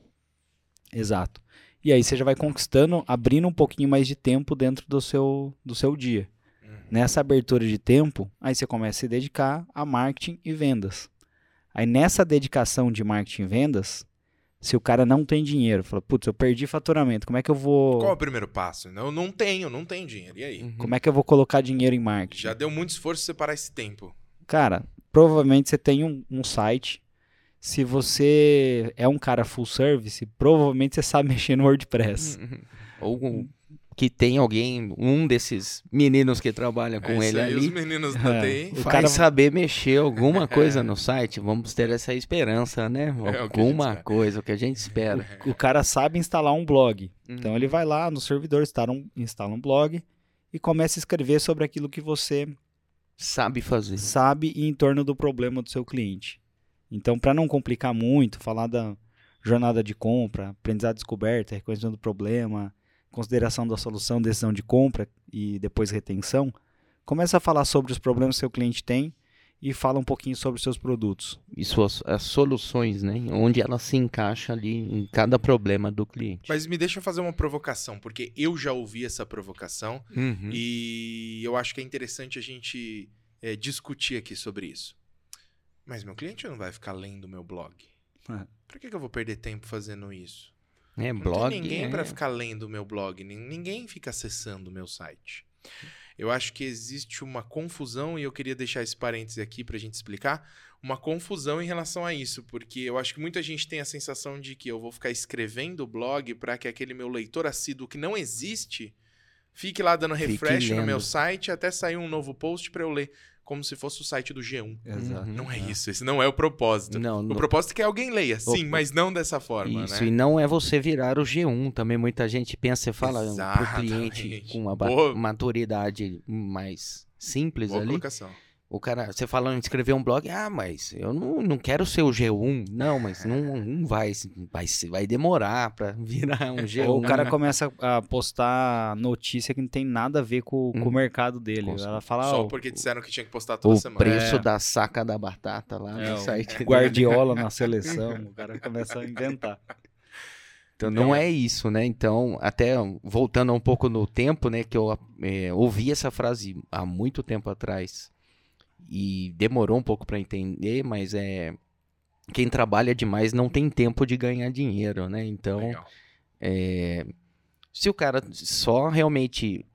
Exato. E aí você já vai conquistando, abrindo um pouquinho mais de tempo dentro do seu, do seu dia. Uhum. Nessa abertura de tempo, aí você começa a se dedicar a marketing e vendas. Aí nessa dedicação de marketing e vendas, se o cara não tem dinheiro, fala, putz, eu perdi faturamento, como é que eu vou. Qual é o primeiro passo? Eu não tenho, não tenho dinheiro. E aí? Uhum. Como é que eu vou colocar dinheiro em marketing? Já deu muito esforço separar esse tempo. Cara, provavelmente você tem um, um site. Se você é um cara full service, provavelmente você sabe mexer no WordPress. Uhum. Ou que tem alguém, um desses meninos que trabalha com é ele aí, ali. Os meninos da é. TI. O cara saber mexer alguma coisa é. no site, vamos ter essa esperança, né? É alguma coisa, o que a gente espera. O, o, cara sabe instalar um blog. Hum. Então ele vai lá no servidor, instala um, instala um blog e começa a escrever sobre aquilo que você sabe fazer. Sabe e em torno do problema do seu cliente. Então, para não complicar muito, falar da jornada de compra, aprendizado descoberta, reconhecimento do problema, consideração da solução, decisão de compra e depois retenção, começa a falar sobre os problemas que seu cliente tem e fala um pouquinho sobre os seus produtos. E suas as soluções, né? Onde ela se encaixa ali em cada problema do cliente. Mas me deixa fazer uma provocação, porque eu já ouvi essa provocação uhum. e eu acho que é interessante a gente é, discutir aqui sobre isso. Mas meu cliente não vai ficar lendo meu blog. É. Por que, que eu vou perder tempo fazendo isso? É, não blog. Tem ninguém é... para ficar lendo o meu blog, ninguém fica acessando o meu site. Eu acho que existe uma confusão, e eu queria deixar esse parêntese aqui para a gente explicar, uma confusão em relação a isso, porque eu acho que muita gente tem a sensação de que eu vou ficar escrevendo o blog para que aquele meu leitor assíduo que não existe fique lá dando refresh no meu site até sair um novo post para eu ler como se fosse o site do G1. Exato. Não é, é, isso, esse não é o propósito. Não, o no... propósito é que alguém leia, sim, o... mas não dessa forma, Isso, né? e não é você virar o G1, também muita gente pensa e fala para o cliente com uma Boa... maturidade mais simples Boa ali. Colocação o cara, você falando em escrever um blog, ah, mas eu não, não quero ser o G1. Não, mas não, não vai, vai, vai demorar para virar um G1. Ou o cara começa a postar notícia que não tem nada a ver com, hum. com o mercado dele. Ela fala, Só porque disseram que tinha que postar toda o semana. O preço é. da saca da batata lá é, no site. Guardiola na seleção, o cara começa a inventar. Então não é isso, né? Então, até voltando um pouco no tempo, né? Que eu é, ouvi essa frase há muito tempo atrás e demorou um pouco para entender, mas é quem trabalha demais não tem tempo de ganhar dinheiro, né? Então, é, se o cara só realmente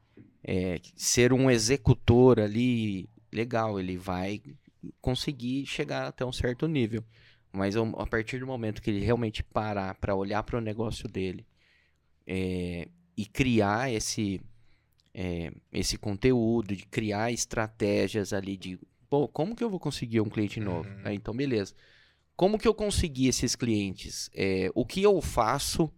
é, ser um executor ali, legal, ele vai conseguir chegar até um certo nível. Mas a partir do momento que ele realmente parar para olhar para o negócio dele é, e criar esse, é, esse conteúdo, de criar estratégias ali de Pô, como que eu vou conseguir um cliente novo? Uhum. então, beleza. Como que eu consegui esses clientes? É, o que eu faço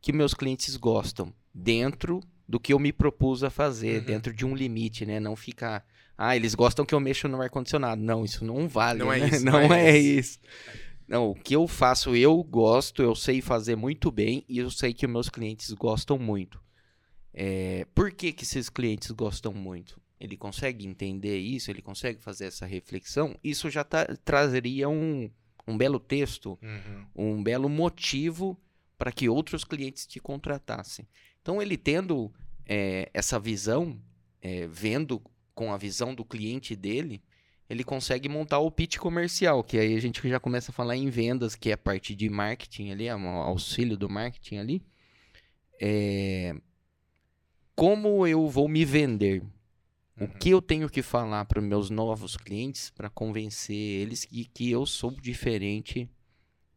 que meus clientes gostam dentro do que eu me propus a fazer, uhum. dentro de um limite, né? Não ficar, ah, eles gostam que eu mexa no ar-condicionado. Não, isso não vale. Não é né? é isso. Não, não é, é isso. Não, o que eu faço, eu gosto, eu sei fazer muito bem e eu sei que meus clientes gostam muito. É, por que, que esses clientes gostam muito? Ele consegue entender isso, ele consegue fazer essa reflexão, isso já tá, trazeria um, um belo texto, uhum. um belo motivo para que outros clientes te contratassem. Então, ele tendo é, essa visão, é, vendo com a visão do cliente dele, ele consegue montar o pitch comercial, que aí a gente já começa a falar em vendas, que é a parte de marketing ali, o auxílio do marketing ali. É, como eu vou me vender? Uhum. O que eu tenho que falar para meus novos clientes para convencer eles que, que eu sou diferente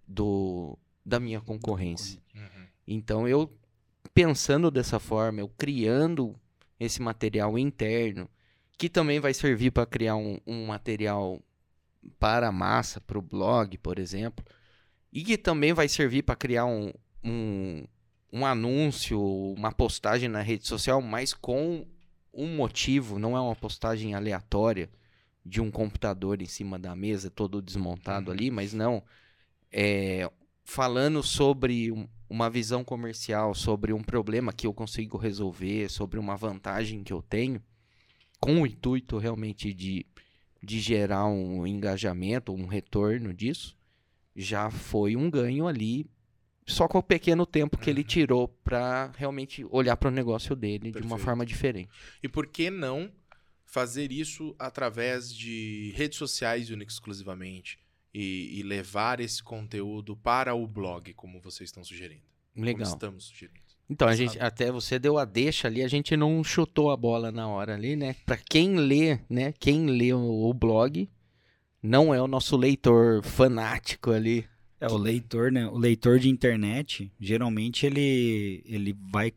do da minha concorrência. Uhum. Então eu pensando dessa forma, eu criando esse material interno, que também vai servir para criar um, um, material para a massa, para o blog, por exemplo, e que também vai servir para criar um, um, um anúncio, uma postagem na rede social, mas com um motivo, não é uma postagem aleatória de um computador em cima da mesa, todo desmontado uhum. ali, mas não. É, falando sobre uma visão comercial, sobre um problema que eu consigo resolver, sobre uma vantagem que eu tenho, com o intuito realmente de, de gerar um engajamento, um retorno disso, já foi um ganho ali, só com o pequeno tempo que ele uhum. tirou para realmente olhar para o negócio dele Perfeito. de uma forma diferente. E por que não fazer isso através de redes sociais única exclusivamente? e, e, levar esse conteúdo para o blog, como vocês estão sugerindo. Legal. Como estamos sugerindo. Então, a gente, até você deu a deixa ali, a gente não chutou a bola na hora ali, né? Para quem lê, né? Quem lê o, o, blog não é o nosso leitor fanático ali. É, o leitor, né? O leitor de internet, geralmente ele, ele vai,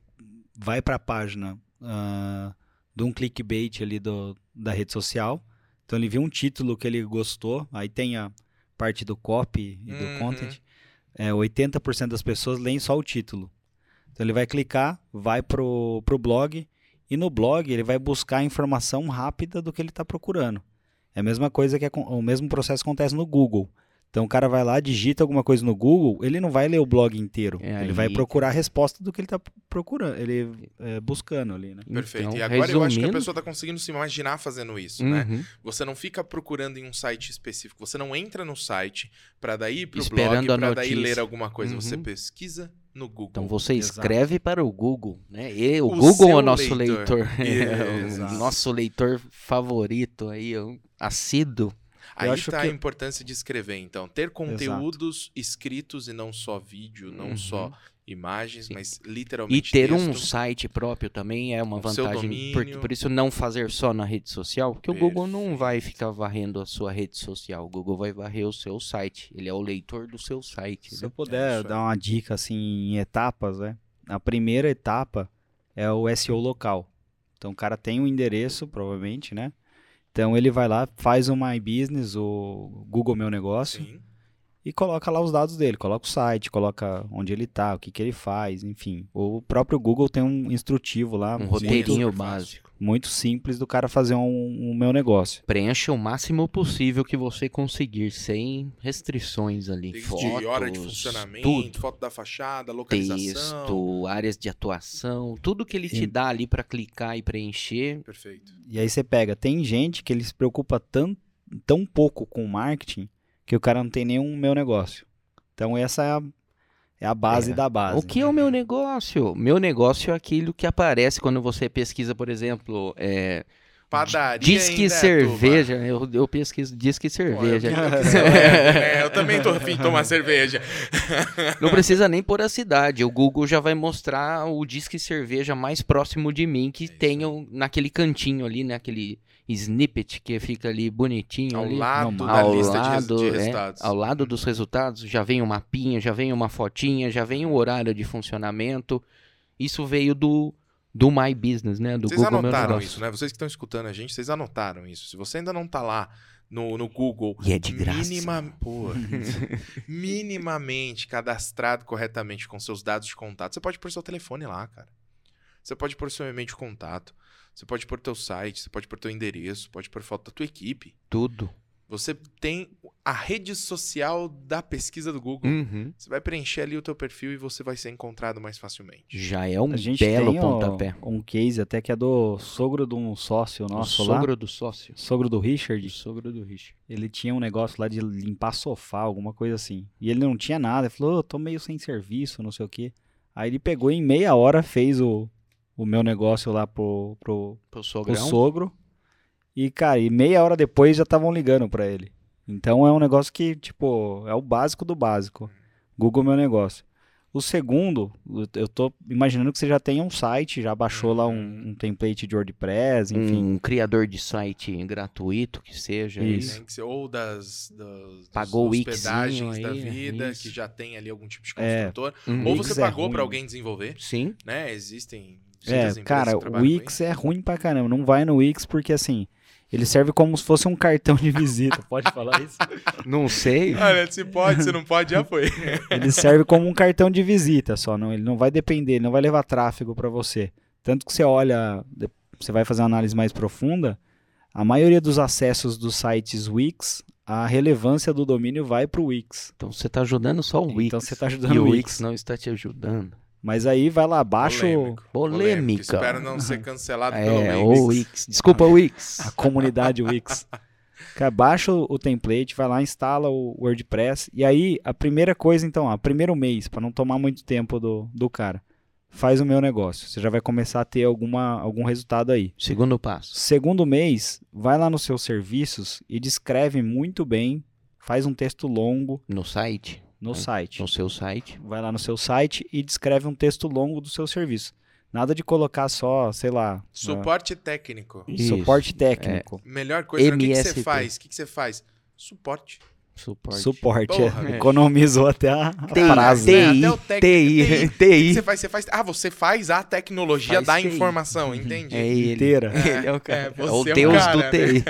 vai para a página uh, de um clickbait ali do, da rede social. Então ele viu um título que ele gostou, aí tem a, parte do copy e do uhum. content, é, 80% das pessoas leem só o título. Então ele vai clicar, vai pro, pro blog e no blog ele vai buscar a informação rápida do que ele está procurando. É a mesma coisa que é, o mesmo processo acontece no Google. Então o cara vai lá, digita alguma coisa no Google, ele não vai ler o blog inteiro. É ele aí... vai procurar a resposta do que ele está procurando, ele é, buscando ali, né? Perfeito. Então, e agora resumindo... eu acho que a pessoa está conseguindo se imaginar fazendo isso, né? uhum. né? Você não fica procurando em um site específico, você não entra no site para daí ir pro Esperando blog, para daí ler alguma coisa. Uhum. Você pesquisa no Google. Então você escreve Exato. para o Google, né? E o, o Google é o nosso leitor, leitor. o nosso leitor favorito aí, assíduo. Aí está que... a importância de escrever, então. Ter conteúdos Exato. escritos e não só vídeo, não uhum. só imagens, Sim. mas literalmente. E ter texto, um site próprio também é uma vantagem. Por, por, isso, não fazer só na rede social, porque Perfeito. o Google não vai ficar varrendo a sua rede social. O Google vai varrer o seu site. Ele é o leitor do seu site. Se né? eu puder é dar uma dica assim em etapas, né? A primeira etapa é o SEO local. Então o cara tem um endereço, provavelmente, né? Então ele vai lá, faz o My Business, o Google Meu Negócio, Sim. E coloca lá os dados dele, coloca o site, coloca onde ele está, o que, que ele faz, enfim. O próprio Google tem um instrutivo lá, um roteirinho básico muito simples do cara fazer um, um meu negócio. Preencha o máximo possível que você conseguir, sem restrições ali. Desde Fotos, hora de funcionamento, tudo. foto da fachada, localização. Texto, áreas de atuação, tudo que ele te dá ali para clicar e preencher. Perfeito. E aí você pega, tem gente que ele se preocupa tão, tão pouco com o marketing que o cara não tem nenhum meu negócio. Então essa é a é a base é. da base. O que é o meu negócio? Meu negócio é aquilo que aparece quando você pesquisa, por exemplo, é, Padaria Disque cerveja, eu, eu pesquiso disque cerveja. Pô, eu, é, eu, também tô afim de tomar cerveja. Não precisa nem por a cidade, o Google já vai mostrar o disque cerveja mais próximo de mim que é tenham naquele cantinho ali, naquele né, snippet que fica ali bonitinho ao ali, lado da ao lista lado, de, resultados. É, ao lado dos resultados já vem um mapinha, já vem uma fotinha, já vem o horário de funcionamento. Isso veio do do My Business, né? Do vocês Google anotaram isso, né? Vocês que estão escutando a gente, vocês anotaram isso. Se você ainda não tá lá no, no Google, e é de graça. Minima, minimamente cadastrado corretamente com seus dados de contato, você pode pôr seu telefone lá, cara. Você pode pôr seu e-mail de contato. Você pode pôr teu site, você pode pôr teu endereço, pode pôr foto da tua equipe. Tudo. Você tem a rede social da pesquisa do Google. Uhum. Você vai preencher ali o teu perfil e você vai ser encontrado mais facilmente. Já é um belo pontapé. um case até que é do sogro de um sócio nosso o lá. Sogro do sócio. Sogro do Richard. O sogro do Richard. Ele tinha um negócio lá de limpar sofá, alguma coisa assim. E ele não tinha nada. Ele falou, oh, tô meio sem serviço, não sei o quê. Aí ele pegou em meia hora, fez o, o meu negócio lá pro, pro, pro, pro sogro. E, cara, e meia hora depois já estavam ligando para ele. Então é um negócio que, tipo, é o básico do básico. Google Meu Negócio. O segundo, eu tô imaginando que você já tem um site, já baixou lá um, uhum. um template de WordPress, enfim. Um criador de site gratuito que seja. Isso. Ou das, das pagou hospedagens aí, da vida, isso. que já tem ali algum tipo de é. construtor. É, ou você é pagou é para alguém desenvolver. Sim. Né? Existem. É, cara, o Wix é ruim pra caramba. Não vai no Wix porque assim ele serve como se fosse um cartão de visita. Pode falar isso? Não sei. Olha, se pode, se não pode, já foi. ele serve como um cartão de visita só. Não, ele não vai depender, ele não vai levar tráfego para você. Tanto que você olha, você vai fazer uma análise mais profunda, a maioria dos acessos dos sites Wix, a relevância do domínio vai para o Wix. Então você está ajudando só o Wix. Então você está ajudando e o o Wix. Wix não está te ajudando. Mas aí vai lá abaixo Polêmico. Polêmica. Espero não ser cancelado É, pelo o Wix. Wix. Desculpa, Wix. a comunidade Wix. Cara, baixa o o template, vai lá, instala o WordPress. E aí, a primeira coisa, então, ó, primeiro mês, para não tomar muito tempo do, do cara, faz o meu negócio. Você já vai começar a ter alguma, algum resultado aí. Segundo passo. Segundo mês, vai lá nos seus serviços e descreve muito bem, faz um texto longo No site. No site. No seu site. Vai lá no seu site e descreve um texto longo do seu serviço. Nada de colocar só, sei lá, Suporte técnico. Isso. suporte técnico. Melhor coisa, o que, que você faz? O que, que você faz? Suporte. Suporte. Suporte. Porra, é. é. Economizou até a, TI, frase. né? TI, Até o TI, O TI. você faz? Você faz. Ah, você faz a tecnologia Faz da TI. informação, entende? É ele. Inteira. Ele é o cara. É, É, o é um deus cara, do né? TI.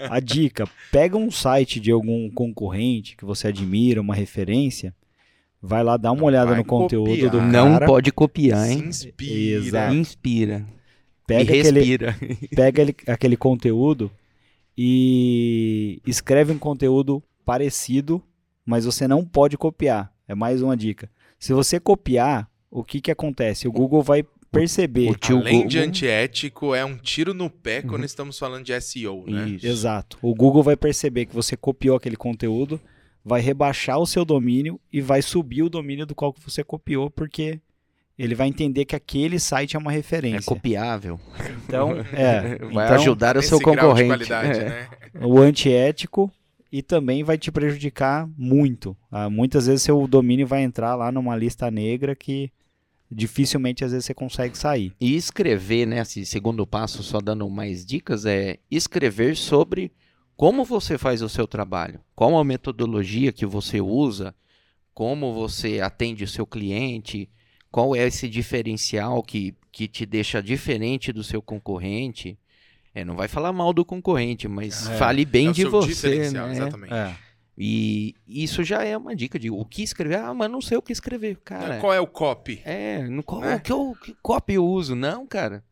A dica: pega um site de algum concorrente que você admira, uma referência, vai lá dar uma Não olhada no conteúdo copiar. do Não cara, pode copiar, Se hein? inspira. Exato. Inspira. pega, e aquele, respira. pega ele- aquele conteúdo e escreve um conteúdo parecido, mas você não pode copiar. É mais uma dica. Se você copiar, o que, que acontece? O Google vai perceber. o tio Além Google- de antiético, é um tiro no pé quando Uhum. estamos falando de SEO, né? Isso. Exato. O Google vai perceber que você copiou aquele conteúdo, vai rebaixar o seu domínio e vai subir o domínio do qual que você copiou, porque ele vai entender que aquele site é uma É referência. copiável. Então, é. Vai então, ajudar o seu grau de concorrente. qualidade, É. né? O antiético e também vai te prejudicar muito. Ah, muitas vezes seu domínio vai entrar lá numa lista negra que dificilmente às vezes você consegue sair. E escrever, né? Esse segundo passo, só dando mais dicas, é escrever sobre como você faz o seu trabalho, qual a metodologia que você usa, como você atende o seu cliente, qual é esse diferencial que, que te deixa diferente do seu concorrente. É, não vai falar mal do concorrente, mas É. fale bem é o de seu você, diferencial, né? exatamente. É. E isso já é uma dica de o que escrever. Ah, mas não sei o que escrever, cara. Qual é o copy? É, no qual Né? que, eu, que copy eu uso? Não, cara.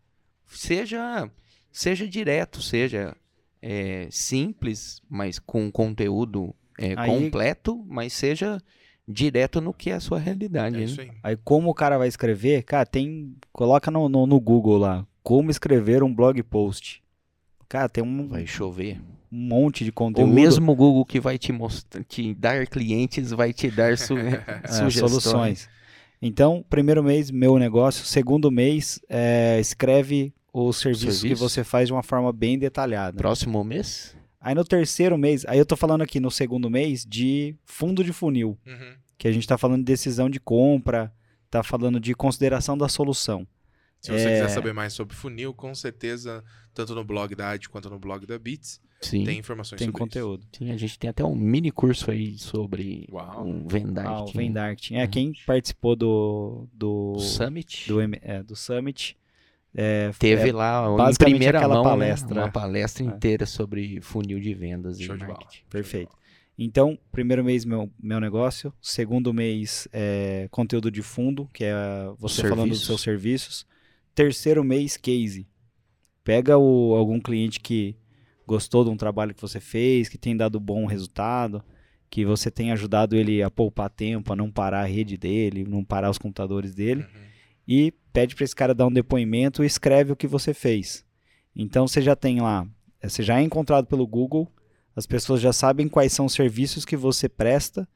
Seja, seja direto, seja é, simples, mas com conteúdo é, Aí- completo, mas seja direto no que é a sua realidade. É né? isso aí. Aí como o cara vai escrever, cara, tem. Coloca no, no, no Google lá. Como escrever um blog post. Cara, tem um, Vai chover. um monte de O conteúdo. mesmo Google que vai te mostrar, te dar clientes, vai te dar su é, sugestões. soluções. Então, primeiro mês, meu negócio. Segundo mês, é, escreve os serviços que Serviço. você faz de uma forma bem detalhada. Próximo mês? Aí no terceiro mês, aí eu tô falando aqui no segundo mês de fundo de funil, Uhum. que a gente tá falando de decisão de compra, tá falando de consideração da solução. Se você É. quiser saber mais sobre funil, com certeza, tanto no blog da Ad quanto no blog da Beats, Sim. tem informações Tem sobre conteúdo. Sim, a gente tem até um mini curso aí sobre Uau. o Venn Ah. Vendarting. É, quem participou do, do, O Summit. do, é, do Summit é, Teve é, lá em primeira aquela mão né, palestra. uma palestra É. inteira sobre funil de vendas Show e de bola. marketing. Perfeito. Então, primeiro mês, meu, meu negócio. Segundo mês, é, conteúdo de fundo, que é você falando dos Serviços. seus serviços. Terceiro mês, case. Pega o, algum cliente que gostou de um trabalho que você fez, que tem dado bom resultado, que você tem ajudado ele a poupar tempo, a não parar a rede dele, não parar os computadores dele Uhum. e pede para esse cara dar um depoimento e escreve o que você fez. Então você já tem lá, eh, você já é encontrado pelo Google, as pessoas já sabem quais são os serviços que você presta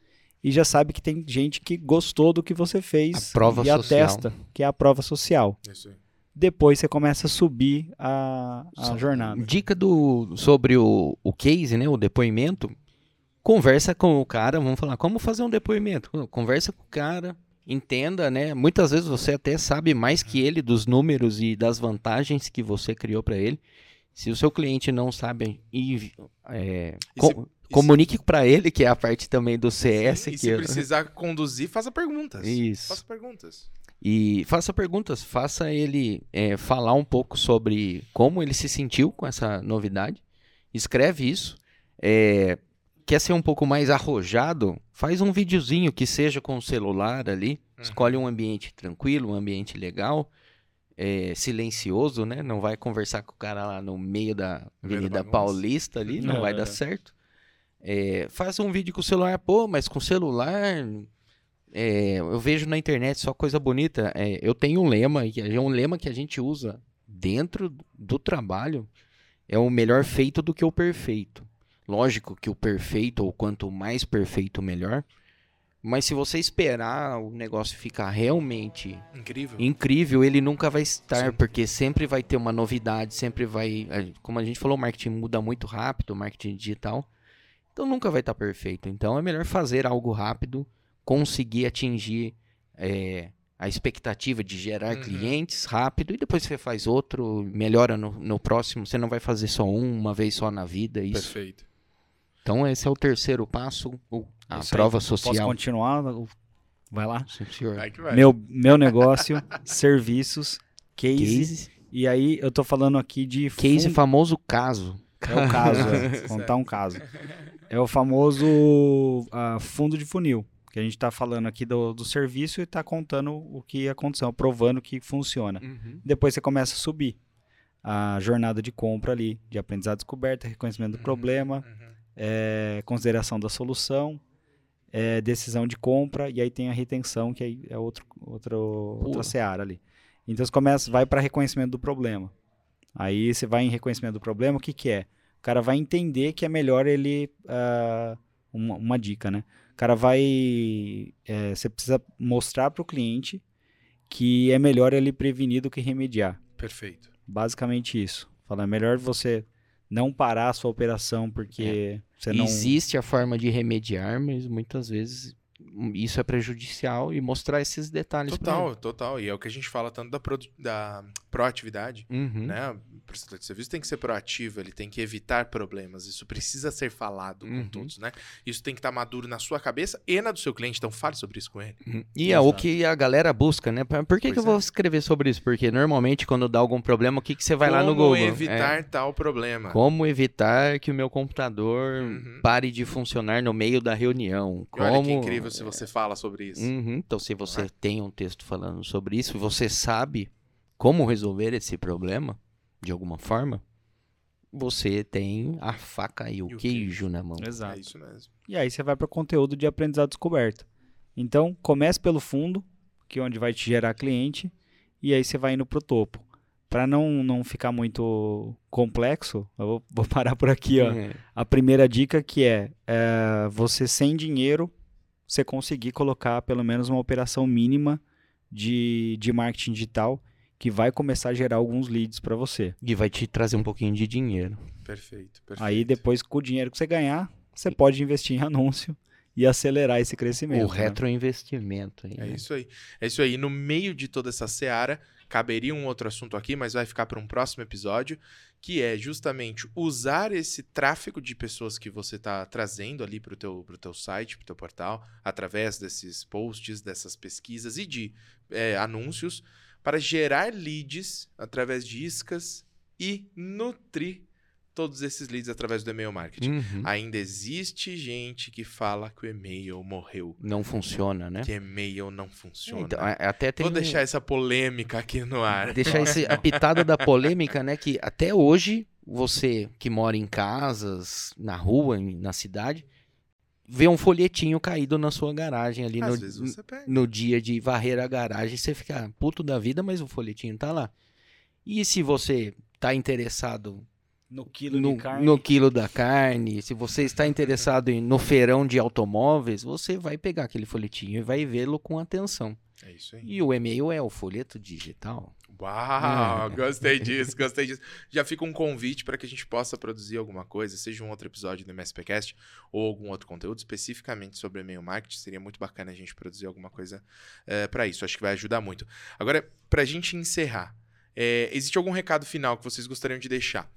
e já sabe que tem gente que gostou do que você fez A prova e social. atesta, que é a prova social. Isso aí. Depois você começa a subir a, a jornada. Dica do, sobre o, o case, né, o depoimento. Conversa com o cara, vamos falar, como fazer um depoimento? Conversa com o cara, entenda, né? Muitas vezes você até sabe mais que ele dos números e das vantagens que você criou para ele. Se o seu cliente não sabe, e, é, E co- se- e se- comunique para ele, que é a parte também do CS. E que se é- precisar conduzir, faça perguntas. Isso. Faça perguntas. E faça perguntas, faça ele é, falar um pouco sobre como ele se sentiu com essa novidade. Escreve isso. É, quer ser um pouco mais arrojado? Faz um videozinho que seja com o celular ali. Uhum. Escolhe um ambiente tranquilo, um ambiente legal, é, silencioso, né? Não vai conversar com o cara lá no meio da meio da Avenida bagunça. Paulista ali, não Não, vai é. dar certo. É, faz um vídeo com o celular, pô, mas com celular. É, eu vejo na internet só coisa bonita. É, eu tenho um lema, que é um lema que a gente usa dentro do trabalho. É o melhor feito do que o perfeito. Lógico que o perfeito, ou quanto mais perfeito, melhor. Mas se você esperar o negócio ficar realmente incrível, incrível ele nunca vai estar, Sim. porque sempre vai ter uma novidade, sempre vai. Como a gente falou, o marketing muda muito rápido, o marketing digital. Então nunca vai estar perfeito. Então é melhor fazer algo rápido, conseguir atingir é, a expectativa de gerar uhum. clientes rápido e depois você faz outro, melhora no, no, próximo. Você não vai fazer só um, uma vez só na vida. Isso. Perfeito. Então esse é o terceiro passo, a Isso prova aí. social. Posso continuar? Vai lá. Sim, senhor. Vai vai. Meu, meu negócio, serviços, case, case, E aí eu tô falando aqui de... Case famoso caso. É o caso, é. contar um caso. É o famoso uh, fundo de funil, que a gente está falando aqui do, do serviço e está contando o que aconteceu, provando que funciona. Uhum. Depois você começa a subir a jornada de compra ali, de aprendizado descoberta, reconhecimento do uhum. problema, uhum. É, consideração da solução, é, decisão de compra e aí tem a retenção, que aí é outro, outro, outra seara ali. Então você começa, vai para reconhecimento do problema. Aí você vai em reconhecimento do problema, o que, que é? O cara vai entender que é melhor ele. Uh, uma, uma, dica, né? O cara vai. É, você precisa mostrar para o cliente que é melhor ele prevenir do que remediar. Perfeito. Basicamente isso. Fala, é melhor você não parar a sua operação porque é. você não. Existe a forma de remediar, mas muitas vezes isso é prejudicial e mostrar esses detalhes. Total, total. E é o que a gente fala tanto da, pro, da proatividade, uhum. né? Prestador de serviço tem que ser proativo, ele tem que evitar problemas. Isso precisa ser falado uhum. com todos, né? Isso tem que estar tá maduro na sua cabeça e na do seu cliente. Então fale sobre isso com ele. Uhum. E Exato. é o que a galera busca, né? Por que, que eu vou é. escrever sobre isso? Porque normalmente quando dá algum problema, o que, que você vai Como lá no Google? Como evitar é. tal problema? Como evitar que o meu computador uhum. pare de funcionar no meio da reunião? Como... Olha que incrível se você fala sobre isso. Uhum. Então, se você tem um texto falando sobre isso, você sabe como resolver esse problema, de alguma forma, você tem a faca e o, e o queijo, queijo na mão. Exato. É isso mesmo. E aí você vai para o conteúdo de aprendizado descoberto. Então, comece pelo fundo, que é onde vai te gerar cliente, e aí você vai indo para o topo. Para não, não ficar muito complexo, eu vou, vou parar por aqui. Ó. Uhum. A primeira dica que é, é você sem dinheiro você conseguir colocar pelo menos uma operação mínima de, de marketing digital que vai começar a gerar alguns leads para você. E vai te trazer um pouquinho de dinheiro. Perfeito, perfeito. Aí depois com o dinheiro que você ganhar, você pode investir em anúncio e acelerar esse crescimento. O né? retroinvestimento. Aí, é né? isso aí. É isso aí. No meio de toda essa seara, caberia um outro assunto aqui, mas vai ficar para um próximo episódio, que é justamente usar esse tráfego de pessoas que você está trazendo ali para o teu, teu site, para o teu portal, através desses posts, dessas pesquisas e de é, anúncios, para gerar leads através de iscas e nutrir todos esses leads através do e-mail marketing. Uhum. Ainda existe gente que fala que o e-mail morreu. Não funciona, né? Que e-mail não funciona. Então, até tem Vou deixar essa polêmica aqui no ar. Deixar esse, a pitada da polêmica, né? Que até hoje, você que mora em casas, na rua, na cidade, vê um folhetinho caído na sua garagem ali no, no dia de varrer a garagem. Você fica puto da vida, mas o folhetinho tá lá. E se você tá interessado no quilo no, de carne. No quilo da carne. Se você está interessado em, no feirão de automóveis, você vai pegar aquele folhetinho e vai vê-lo com atenção. É isso aí. E o e-mail é o folheto digital. Uau, é. gostei disso, gostei disso. Já fica um convite para que a gente possa produzir alguma coisa, seja um outro episódio do MSPcast ou algum outro conteúdo especificamente sobre e-mail marketing. Seria muito bacana a gente produzir alguma coisa é, para isso. Acho que vai ajudar muito. Agora, para a gente encerrar, é, existe algum recado final que vocês gostariam de deixar?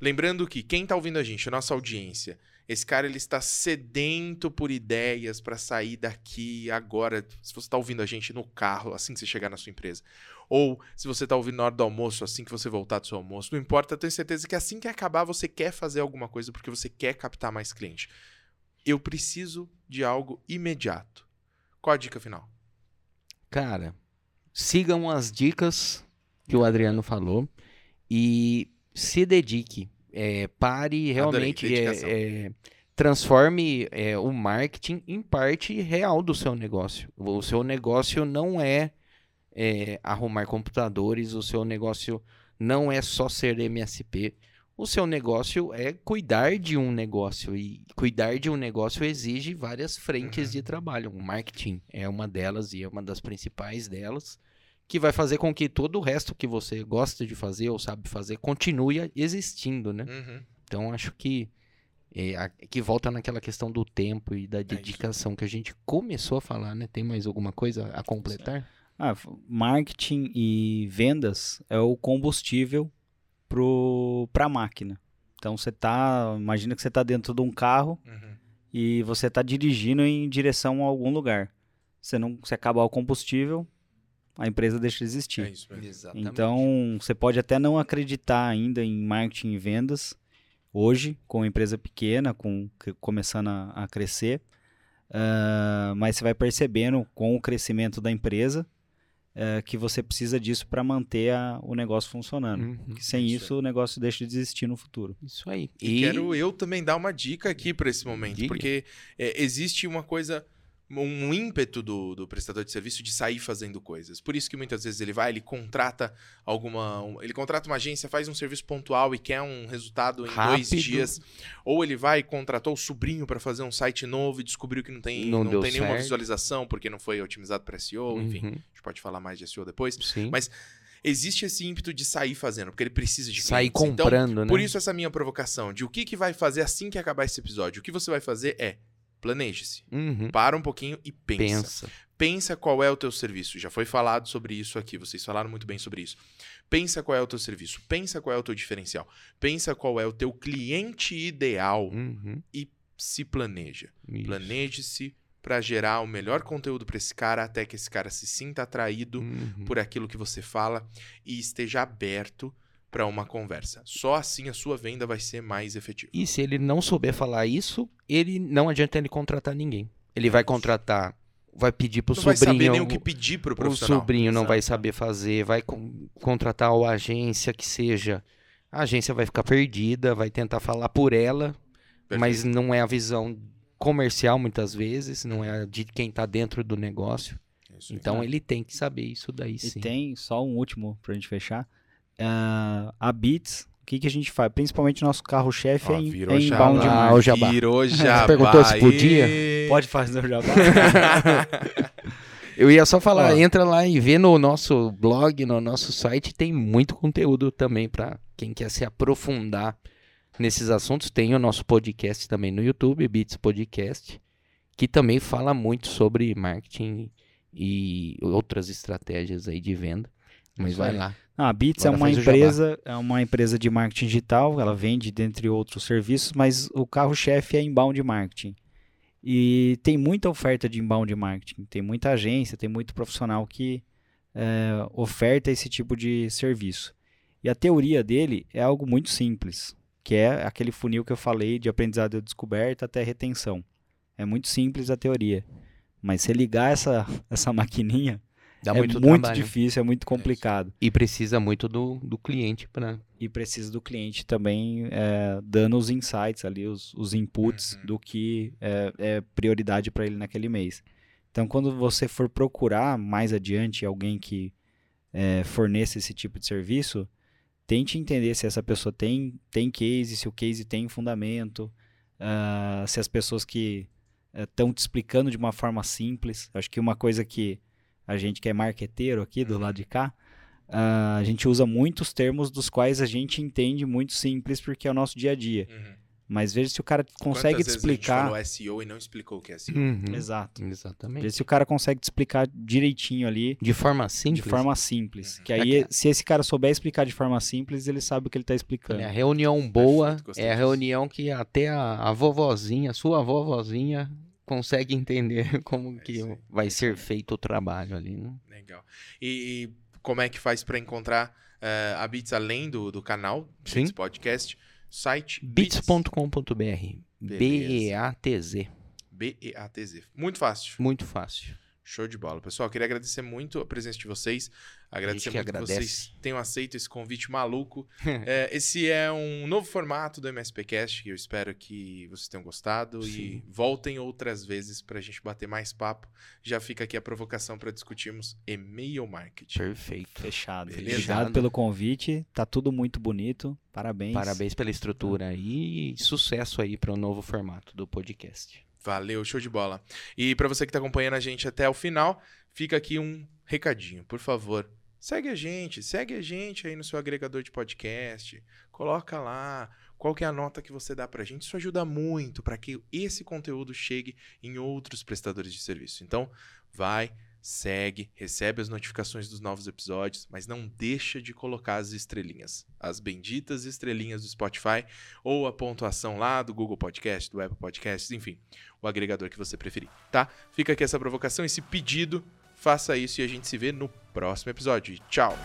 Lembrando que quem está ouvindo a gente, a nossa audiência, esse cara ele está sedento por ideias para sair daqui agora. Se você está ouvindo a gente no carro, assim que você chegar na sua empresa, ou se você está ouvindo na hora do almoço, assim que você voltar do seu almoço, não importa, eu tenho certeza que assim que acabar você quer fazer alguma coisa porque você quer captar mais cliente. Eu preciso de algo imediato. Qual a dica final? Cara, sigam as dicas que o Adriano falou e se dedique. É, pare realmente. É, é, transforme é, o marketing em parte real do seu negócio. O seu negócio não é, é, arrumar computadores, o seu negócio não é só ser MSP. O seu negócio é cuidar de um negócio e cuidar de um negócio exige várias frentes uhum. de trabalho. O marketing é uma delas e é uma das principais delas, que vai fazer com que todo o resto que você gosta de fazer ou sabe fazer continue existindo, né? Uhum. Então acho que é, a, que volta naquela questão do tempo e da é dedicação é que a gente começou a falar, né? Tem mais alguma coisa a completar? Ah, marketing e vendas é o combustível para a máquina. Então você tá, imagina que você está dentro de um carro uhum. e você está dirigindo em direção a algum lugar. Você não, se acabar o combustível, a empresa deixa de existir. É isso mesmo. Então você pode até não acreditar ainda em marketing e vendas, hoje, com uma empresa pequena, com começando a, a crescer. Uh, mas você vai percebendo com o crescimento da empresa uh, que você precisa disso para manter a, o negócio funcionando. Uhum, sem isso, isso o negócio deixa de existir no futuro. Isso aí. E, e quero eu também dar uma dica aqui para esse momento, Diga. porque é, existe uma coisa um ímpeto do, do prestador de serviço de sair fazendo coisas. Por isso que muitas vezes ele vai, ele contrata alguma. Um, ele contrata uma agência, faz um serviço pontual e quer um resultado em Rápido. dois dias. Ou ele vai e contratou o sobrinho para fazer um site novo e descobriu que não tem, não, não tem nenhuma visualização porque não foi otimizado para SEO. Uhum. Enfim, a gente pode falar mais de SEO depois. Sim. Mas existe esse ímpeto de sair fazendo, porque ele precisa de Sair clientes. Então, comprando, então, né? Por isso essa minha provocação de o que, que vai fazer assim que acabar esse episódio. O que você vai fazer é planeje-se. Uhum. Para um pouquinho e pensa. pensa. Pensa qual é o teu serviço. Já foi falado sobre isso aqui, vocês falaram muito bem sobre isso. Pensa qual é o teu serviço, pensa qual é o teu diferencial, pensa qual é o teu cliente ideal uhum. e se planeja. Planeje-se para gerar o melhor conteúdo para esse cara até que esse cara se sinta atraído uhum. por aquilo que você fala e esteja aberto para uma conversa. Só assim a sua venda vai ser mais efetiva. E se ele não souber falar isso, ele não adianta ele contratar ninguém. Ele vai contratar, vai pedir pro não sobrinho. Não vai saber nem o que pedir pro profissional. O sobrinho não vai saber fazer, vai contratar a agência que seja. A agência vai ficar perdida, vai tentar falar por ela, Perfeito. mas não é a visão comercial muitas vezes, não é de quem está dentro do negócio. Isso, então é. ele tem que saber isso daí sim. E tem só um último pra gente fechar uh, a Beats, o que, que a gente faz? Principalmente nosso carro-chefe é, em, é inbound ah, o jabá. Virou jabá. Você perguntou se podia? Pode fazer o jabá. Eu ia só falar, entra lá e vê no nosso blog, no nosso site, tem muito conteúdo também para quem quer se aprofundar nesses assuntos. Tem o nosso podcast também no YouTube, Beats Podcast, que também fala muito sobre marketing e outras estratégias aí de venda. Mas vai lá. A Bits é uma empresa, é uma empresa de marketing digital, ela vende dentre outros serviços, mas o carro-chefe é inbound marketing. E tem muita oferta de inbound marketing, tem muita agência, tem muito profissional que é, oferta esse tipo de serviço. E a teoria dele é algo muito simples, que é aquele funil que eu falei de aprendizado e descoberta até retenção. É muito simples a teoria. Mas se ligar essa, essa maquininha, Dá é muito, muito difícil, é muito complicado. E precisa muito do, do cliente para. E precisa do cliente também é, dando os insights ali, os, os inputs uhum. do que é, é prioridade para ele naquele mês. Então, quando você for procurar mais adiante alguém que é, forneça esse tipo de serviço, tente entender se essa pessoa tem, tem case, se o case tem fundamento, uh, se as pessoas que estão é, te explicando de uma forma simples. Acho que uma coisa que a gente que é marqueteiro aqui do uhum. lado de cá, uh, a gente usa muitos termos dos quais a gente entende muito simples porque é o nosso dia a dia. Uhum. Mas veja se o cara consegue Quantas te explicar. A gente falou SEO e não explicou o que é SEO. Uhum. Exato. Exatamente. Veja se o cara consegue te explicar direitinho ali. De forma simples. De forma simples. Uhum. Que aí, é se esse cara souber explicar de forma simples, ele sabe o que ele está explicando. É a reunião boa é a reunião que até a, a vovozinha, sua vovozinha, consegue entender como é que vai ser feito o trabalho ali. Né? Legal. E, e, como é que faz para encontrar uh, a Beats além do, do canal Sim. Beats Podcast? Site bits.com.br B-E-A-T-Z. B-E-A-T-Z. Muito fácil. Muito fácil. Show de bola. Pessoal, queria agradecer muito a presença de vocês. Agradecer que muito agradece. que vocês tenham aceito esse convite maluco. É, esse é um novo formato do MSPcast, que eu espero que vocês tenham gostado e Sim. voltem outras vezes para a gente bater mais papo. Já fica aqui a provocação para discutirmos e-mail marketing. Perfeito. Fechado. Beleza. Obrigado pelo convite. Tá tudo muito bonito. Parabéns. Parabéns pela estrutura aí e sucesso aí para o novo formato do podcast. Valeu, show de bola. E para você que está acompanhando a gente até o final, fica aqui um recadinho, por favor. Segue a gente, segue a gente aí no seu agregador de podcast. Coloca lá qual que é a nota que você dá pra gente. Isso ajuda muito para que esse conteúdo chegue em outros prestadores de serviço. Então, vai, segue, recebe as notificações dos novos episódios, mas não deixa de colocar as estrelinhas, as benditas estrelinhas do Spotify ou a pontuação lá do Google Podcast, do Apple Podcasts, enfim, o agregador que você preferir, tá? Fica aqui essa provocação, esse pedido, faça isso e a gente se vê no próximo episódio. Tchau!